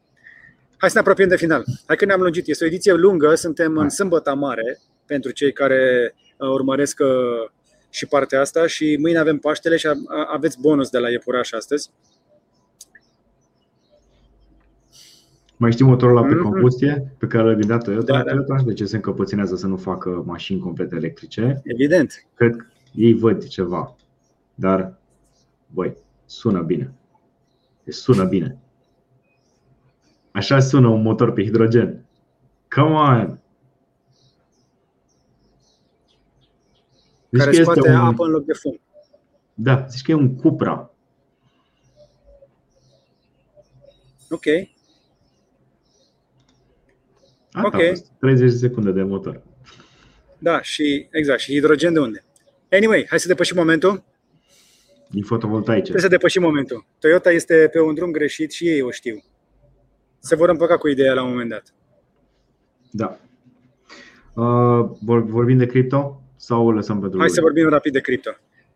Hai să ne apropiem de final. Hai că ne-am lungit. Este o ediție lungă, suntem în sâmbătă mare pentru cei care uh, urmăresc uh, și partea asta și mâine avem Paștele și aveți bonus de la Iepuraș astăzi. Mai știi motorul ăla pe mhm. combustie pe care l-a gândit Toyota? Da, da. Toyota de ce se încăpățânează să nu facă mașini complete electrice. Evident. Cred că ei văd ceva, dar, băi, sună bine. Sună bine. Așa sună un motor pe hidrogen. Come on! Zici care scoate un... apă în loc de fum. Da, zici că e un Cupra. Ok. Asta ok. 30 de secunde de motor. Da, și exact. Și hidrogen de unde? Anyway, hai să depășim momentul. Din fotovoltaice. Trebuie să depășim momentul. Toyota este pe un drum greșit și ei o știu se vor împăca cu ideea la un moment dat. Da. Uh, vorbim de cripto sau o lăsăm pentru Hai să vorbim rapid de cripto.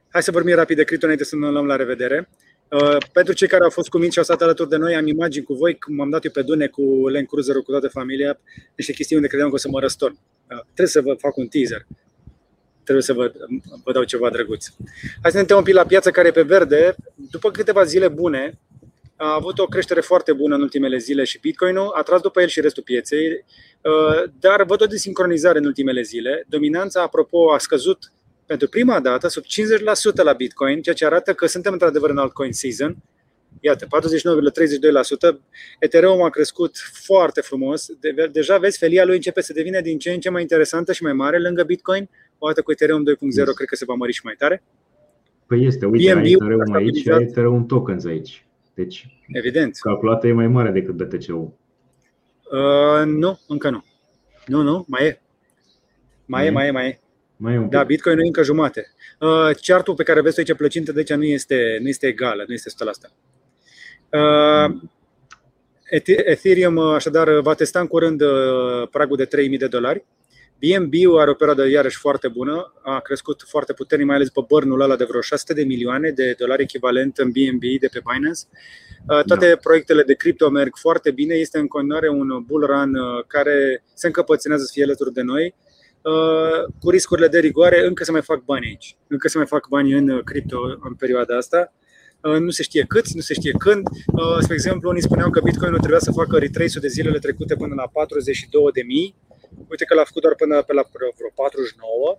Hai să vorbim rapid de cripto înainte să ne luăm la revedere. Uh, pentru cei care au fost cu mine și au stat alături de noi, am imagini cu voi cum am dat eu pe Dune cu Land cruiser cu toată familia, niște chestii unde credeam că o să mă răstorn. Uh, trebuie să vă fac un teaser. Trebuie să vă, vă dau ceva drăguț. Hai să ne uităm un pic la piața care e pe verde. După câteva zile bune, a avut o creștere foarte bună în ultimele zile și Bitcoin-ul a tras după el și restul pieței, uh, dar văd o desincronizare în ultimele zile. Dominanța, apropo, a scăzut pentru prima dată sub 50% la Bitcoin, ceea ce arată că suntem într-adevăr în altcoin season. Iată, 49,32%. Ethereum a crescut foarte frumos. deja vezi, felia lui începe să devină din ce în ce mai interesantă și mai mare lângă Bitcoin. O dată cu Ethereum 2.0 yes. cred că se va mări și mai tare. Păi este, uite, BNB, ai Ethereum aici, ai Ethereum tokens aici. Deci, Evident. calculația e mai mare decât BTC-ul. Uh, nu, încă nu. Nu, nu, mai e. Mai e, Mai e? mai e, mai e. Mai e un pic. Da, Bitcoin e încă jumate. Uh, chartul pe care vezi aici plăcintă de aici nu este, nu este egală, nu este 100%. Uh, Eth- Ethereum uh, așadar va testa în curând uh, pragul de 3000 de dolari. BNB-ul are o perioadă iarăși foarte bună, a crescut foarte puternic, mai ales pe burnul ăla de vreo 600 de milioane de dolari echivalent în BNB de pe Binance. Uh, Toate Da. proiectele de cripto merg foarte bine, este în continuare un bull run uh, care se încăpățânează să fie alături de noi. Uh, cu riscurile de rigoare, încă se mai fac bani aici. Încă se mai fac bani în uh, cripto în perioada asta. Uh, Nu se știe câți, nu se știe când. Uh, Spre exemplu, unii spuneau că Bitcoin trebuia să facă retrace-ul de zilele trecute până la 42.000. Uite că l-a făcut doar până pe la vreo 49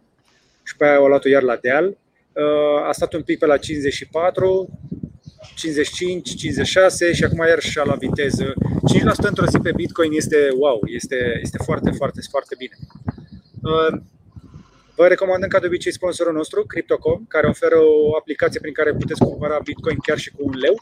și pe aia o luat iar la deal. Uh, A stat un pic pe la 54, 55, 56 și acum iar și la viteză. 5% într-o zi pe Bitcoin este wow, este, este foarte, foarte, foarte bine. Uh, Vă recomandăm ca de obicei sponsorul nostru, Crypto.com, care oferă o aplicație prin care puteți cumpăra Bitcoin chiar și cu un leu.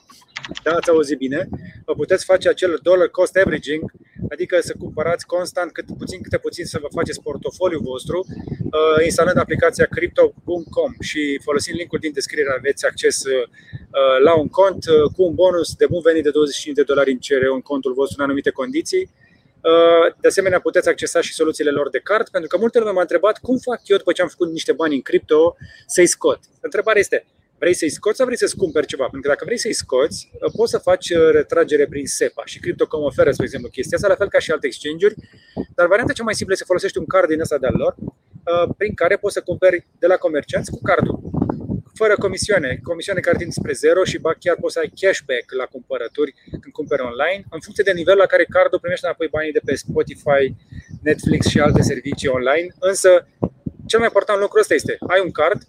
Da, ați auzit bine. Vă puteți face acel dollar cost averaging, adică să cumpărați constant cât puțin câte puțin să vă faceți portofoliul vostru, uh, instalând aplicația Crypto.com și folosind linkul din descriere aveți acces uh, la un cont uh, cu un bonus de bun venit de 25 de dolari în CRO în contul vostru în anumite condiții. Uh, De asemenea, puteți accesa și soluțiile lor de card, pentru că multe lume m-a întrebat cum fac eu după ce am făcut niște bani în cripto să-i scot. Întrebarea este, vrei să-i scoți sau vrei să-ți cumperi ceva? Pentru că dacă vrei să-i scoți, uh, poți să faci uh, retragere prin SEPA și Crypto.com oferă, spre exemplu, chestia asta, la fel ca și alte exchange-uri, dar varianta cea mai simplă este să folosești un card din ăsta de-al lor, uh, prin care poți să cumperi de la comercianți cu cardul fără comisioane, comisioane care tind spre zero și ba chiar poți să ai cashback la cumpărături când cumperi online, în funcție de nivelul la care cardul primește înapoi banii de pe Spotify, Netflix și alte servicii online. Însă, cel mai important lucru ăsta este, ai un card,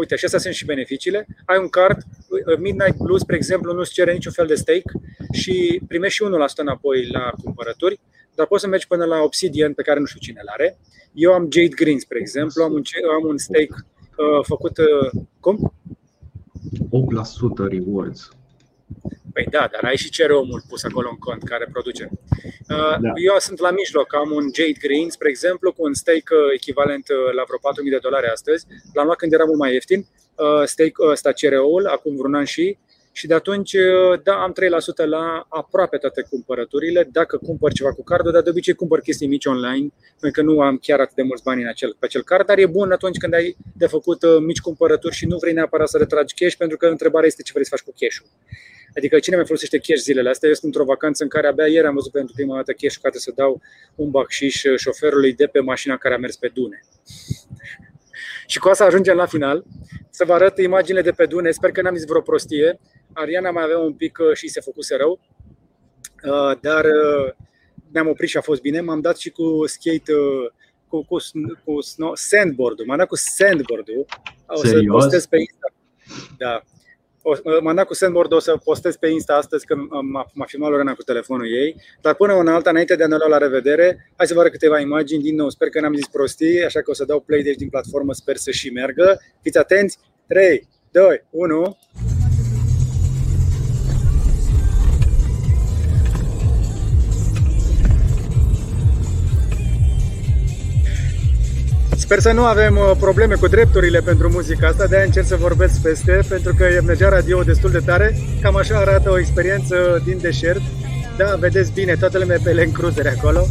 uite, și astea sunt și beneficiile, ai un card, Midnight Plus, spre exemplu, nu-ți cere niciun fel de stake și primești și 1% înapoi la cumpărături, dar poți să mergi până la Obsidian, pe care nu știu cine l-are. Eu am Jade Green, spre exemplu, am un, am un stake uh, făcut, uh, cum? 8% rewards. Păi da, dar ai și CRO mult pus acolo în cont care produce. Uh, Da. Eu sunt la mijloc, am un Jade Green, spre exemplu, cu un stake uh, echivalent uh, la vreo 4.000 de dolari astăzi. L-am luat când era mult mai ieftin, uh, stake ăsta CRO-ul, acum vreun an și și de atunci, uh, da, am 3% la aproape toate cumpărăturile, dacă cumpăr ceva cu cardul, dar de obicei cumpăr chestii mici online, pentru că nu am chiar atât de mulți bani în acel, pe acel card, dar e bun atunci când ai de făcut uh, mici cumpărături și nu vrei neapărat să retragi cash, pentru că întrebarea este ce vrei să faci cu cash-ul. Adică cine mai folosește cash zilele astea? Eu sunt într-o vacanță în care abia ieri am văzut pentru prima dată cash ca să dau un bacșiș șoferului de pe mașina care a mers pe dune. Și cu asta ajungem la final. Să vă arăt imaginile de pe dune. Sper că n-am zis vreo prostie. Ariana mai avea un pic uh, și se făcuse rău. Uh, Dar uh, ne-am oprit și a fost bine. M-am dat și cu skate, uh, cu, cu, sn- cu snow, sandboard-ul. M-am dat cu sandboard-ul. O să Serios? postez pe Insta. Da. O, m-am dat cu sandboard, o să postez pe Insta astăzi că m-a, m-a filmat Lorena cu telefonul ei. Dar până una alta, înainte de a ne lua la revedere, hai să vă arăt câteva imagini. Din nou, sper că n-am zis prostii, așa că o să dau play de aici din platformă, sper să și meargă. Fiți atenți! 3, 2, 1... Sper să nu avem uh, probleme cu drepturile pentru muzica asta, de-aia încerc să vorbesc peste, pentru că mergea radio destul de tare. Cam așa arată o experiență din deșert. Da, vedeți bine, toată lumea pe Land Cruiser acolo.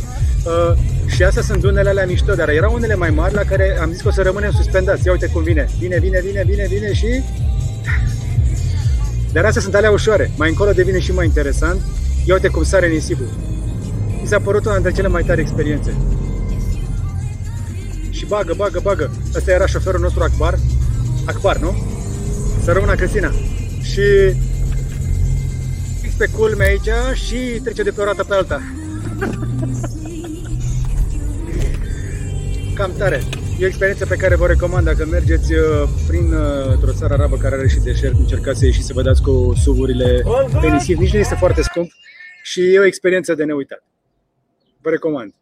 Uh, și astea sunt dunele alea mișto, dar erau unele mai mari la care am zis că o să rămânem suspendați. Ia uite cum vine. Vine, vine, vine, vine, vine și... Dar astea sunt alea ușoare. Mai încolo devine și mai interesant. Ia uite cum sare nisipul. Mi s-a părut una dintre cele mai tari experiențe și bagă, bagă, bagă. Ăsta era șoferul nostru Akbar. Akbar, nu? Să rămână Cristina. Și fix pe culme aici și trece de pe o rată pe alta. Cam tare. E o experiență pe care vă recomand dacă mergeți uh, prin uh, o țară arabă care are și deșert, încercați să ieșiți să vă dați cu suvurile pe nisip. Nici nu este foarte scump și e o experiență de neuitat. Vă recomand.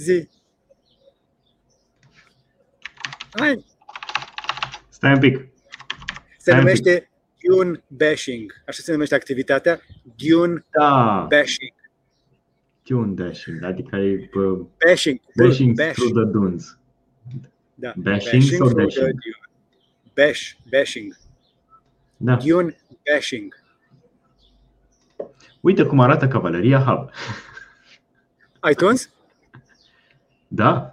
Zi. Hai, Stai un pic. Se numește Dune bashing. Așa se numește activitatea. Dune Da, bashing. tune dashing, adică e uh, Bashing. dashing Bash. through the dunes. Da. Bashing sau through the dashing? dune. Bash. Bashing. Da. Dune bashing. Uite cum arată cavaleria Hub. iTunes? Da?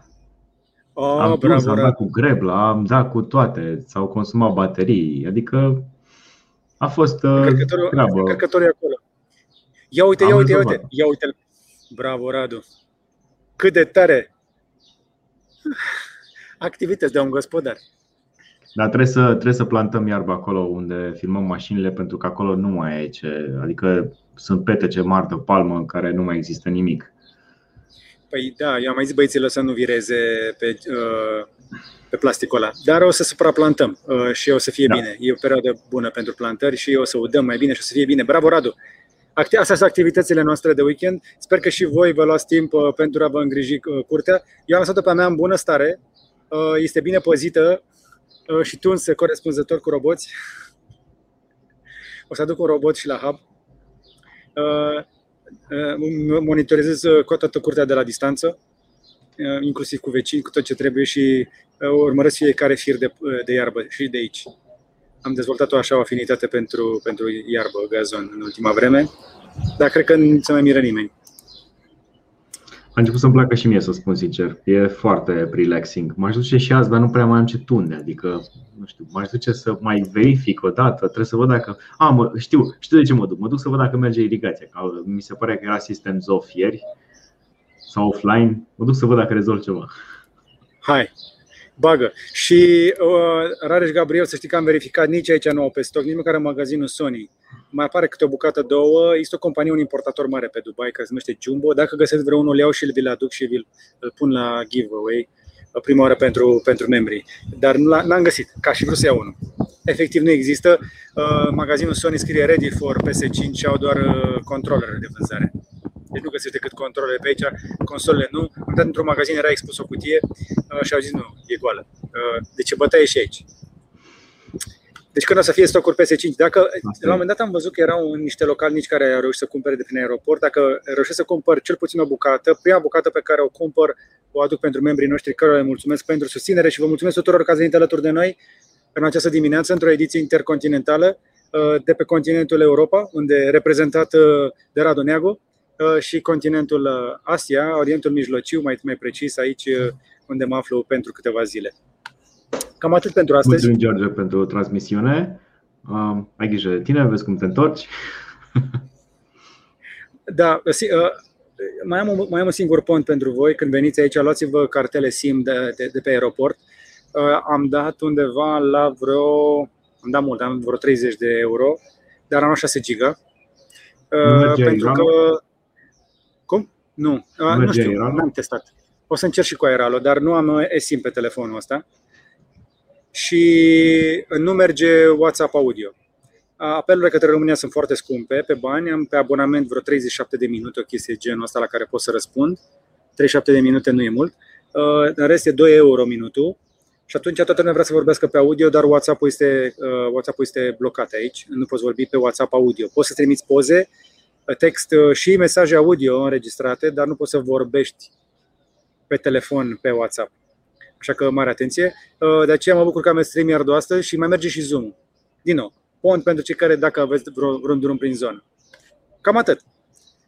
Oh, am bravo, pus, am dat bravo. cu grebla, am dat cu toate, s-au consumat baterii, adică a fost uh, Încărcătorul, treabă. încărcătorul e acolo. Ia uite, Am ia uite, ia rezolvat. uite. Ia uite. Bravo, Radu. Cât de tare. Activități de un gospodar. Dar trebuie să, trebuie să plantăm iarbă acolo unde filmăm mașinile pentru că acolo nu mai e ce, adică sunt petece mari de palmă în care nu mai există nimic. Păi da, eu am mai zis băieților să nu vireze pe, uh, pe plasticul ăla. Dar o să supraplantăm uh, și o să fie Da. bine. E o perioadă bună pentru plantări și o să udăm mai bine și o să fie bine. Bravo, Radu! Acti- Astea sunt activitățile noastre de weekend. Sper că și voi vă luați timp uh, pentru a vă îngriji uh, curtea. Eu am lăsat-o pe a mea în bună stare. Uh, Este bine păzită uh, și tunsă corespunzător cu roboți. O să aduc un robot și la hub. Uh, uh, monitorizez uh, cu toată curtea de la distanță, uh, inclusiv cu vecini, cu tot ce trebuie și uh, urmăresc fiecare fir de, uh, de iarbă și de aici. Am dezvoltat o așa o afinitate pentru, pentru iarbă, gazon în ultima vreme, dar cred că nu se mai miră nimeni. A început să-mi placă și mie, să spun sincer. E foarte relaxing. M-aș duce și azi, dar nu prea mai am ce tunde. Adică, nu știu, m-aș duce să mai verific o dată. Trebuie să văd dacă... A, mă, știu, știu de ce mă duc. Mă duc să văd dacă merge irigația. Că mi se părea că era sistem ZOF ieri sau offline. Mă duc să văd dacă rezolv ceva. Hai, bagă. Și uh, Rareș Gabriel, să știi că am verificat, nici aici nu au pe stoc, nici măcar în magazinul Sony. Mai apare câte o bucată, două. Este o companie, un importator mare pe Dubai, care se numește Jumbo. Dacă găsesc vreunul, îl iau și vi-l aduc și vi-l îl pun la giveaway uh, prima oară pentru, pentru membrii. Dar nu l- n-am găsit, ca și vreau să iau unul. Efectiv nu există. Uh, Magazinul Sony scrie ready for PS5 și au doar uh, controlere de vânzare. Deci nu găsești decât controlele pe aici, consolele nu. Am dat într-un magazin, era expus o cutie uh, și au zis nu, e goală. Uh, Deci e bătaie și aici. Deci când o să fie stocuri PS5, dacă la un moment dat am văzut că erau în niște localnici care au reușit să cumpere de prin aeroport, dacă reușesc să cumpăr cel puțin o bucată, prima bucată pe care o cumpăr o aduc pentru membrii noștri, cărora le mulțumesc pentru susținere și vă mulțumesc tuturor că ați venit alături de noi în această dimineață într-o ediție intercontinentală uh, de pe continentul Europa, unde e reprezentat uh, de Radu Neagu uh, și continentul uh, Asia, Orientul Mijlociu, mai, mai precis aici uh, unde mă aflu pentru câteva zile. Cam atât pentru astăzi. Mulțumim, George, pentru transmisiune. Uh, ai grijă de tine, vezi cum te întorci. Da, si- uh, mai am, un, mai am un singur pont pentru voi. Când veniți aici, luați-vă cartele SIM de, de, de pe aeroport. Uh, Am dat undeva la vreo, am dat mult, am vreo 30 de euro, dar am luat 6 giga. Uh, Nu merge pentru Airalo? că... Cum? Nu, uh, nu merge știu, Airalo? n-am testat. O să încerc și cu Airalo, dar nu am uh, eSIM pe telefonul ăsta. Și nu merge WhatsApp audio. Apelurile către România sunt foarte scumpe pe bani. Am pe abonament vreo 37 de minute, o chestie genul ăsta la care pot să răspund. 37 de minute nu e mult. Uh, În rest e 2 euro minutul. Și atunci toată lumea vrea să vorbească pe audio, dar WhatsApp-ul este, uh, WhatsApp-ul este blocat aici. Nu poți vorbi pe WhatsApp audio. Poți să trimiți poze, uh, text uh, și mesaje audio înregistrate, dar nu poți să vorbești pe telefon pe WhatsApp. Așa că mare atenție. Uh, De aceea mă bucur că am StreamYard-ul astăzi și mai merge și Zoom. Din nou, pont pentru cei care dacă aveți vreo- vreun drum prin zonă. Cam atât.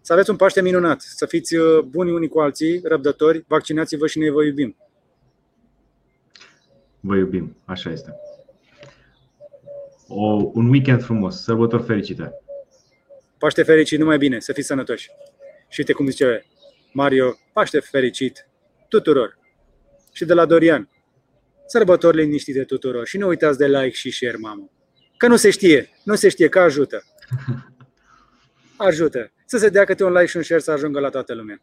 Să aveți un Paște minunat, să fiți uh, buni unii cu alții, răbdători, vaccinați-vă și noi vă iubim. Vă iubim, așa este. O, un weekend frumos, sărbători fericite. Paște fericit, numai bine, să fiți sănătoși. Și uite cum zice Mario, Paște fericit tuturor. Și de la Dorian, sărbători liniștite tuturor. Și nu uitați de like și share, mamă. Că nu se știe, nu se știe, că ajută. Ajută. Să se dea câte un like și un share să ajungă la toată lumea.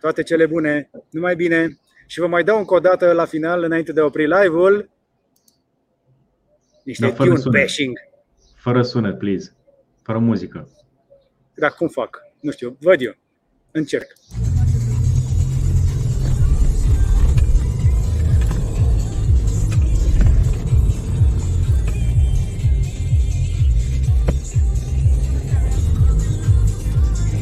Toate cele bune, numai bine. Și vă mai dau încă o dată la final, înainte de a opri live-ul, niște Dar fără tune sunet. bashing. Fără sunet, please. Fără muzică. Dar cum fac? Nu știu, văd eu. Încerc.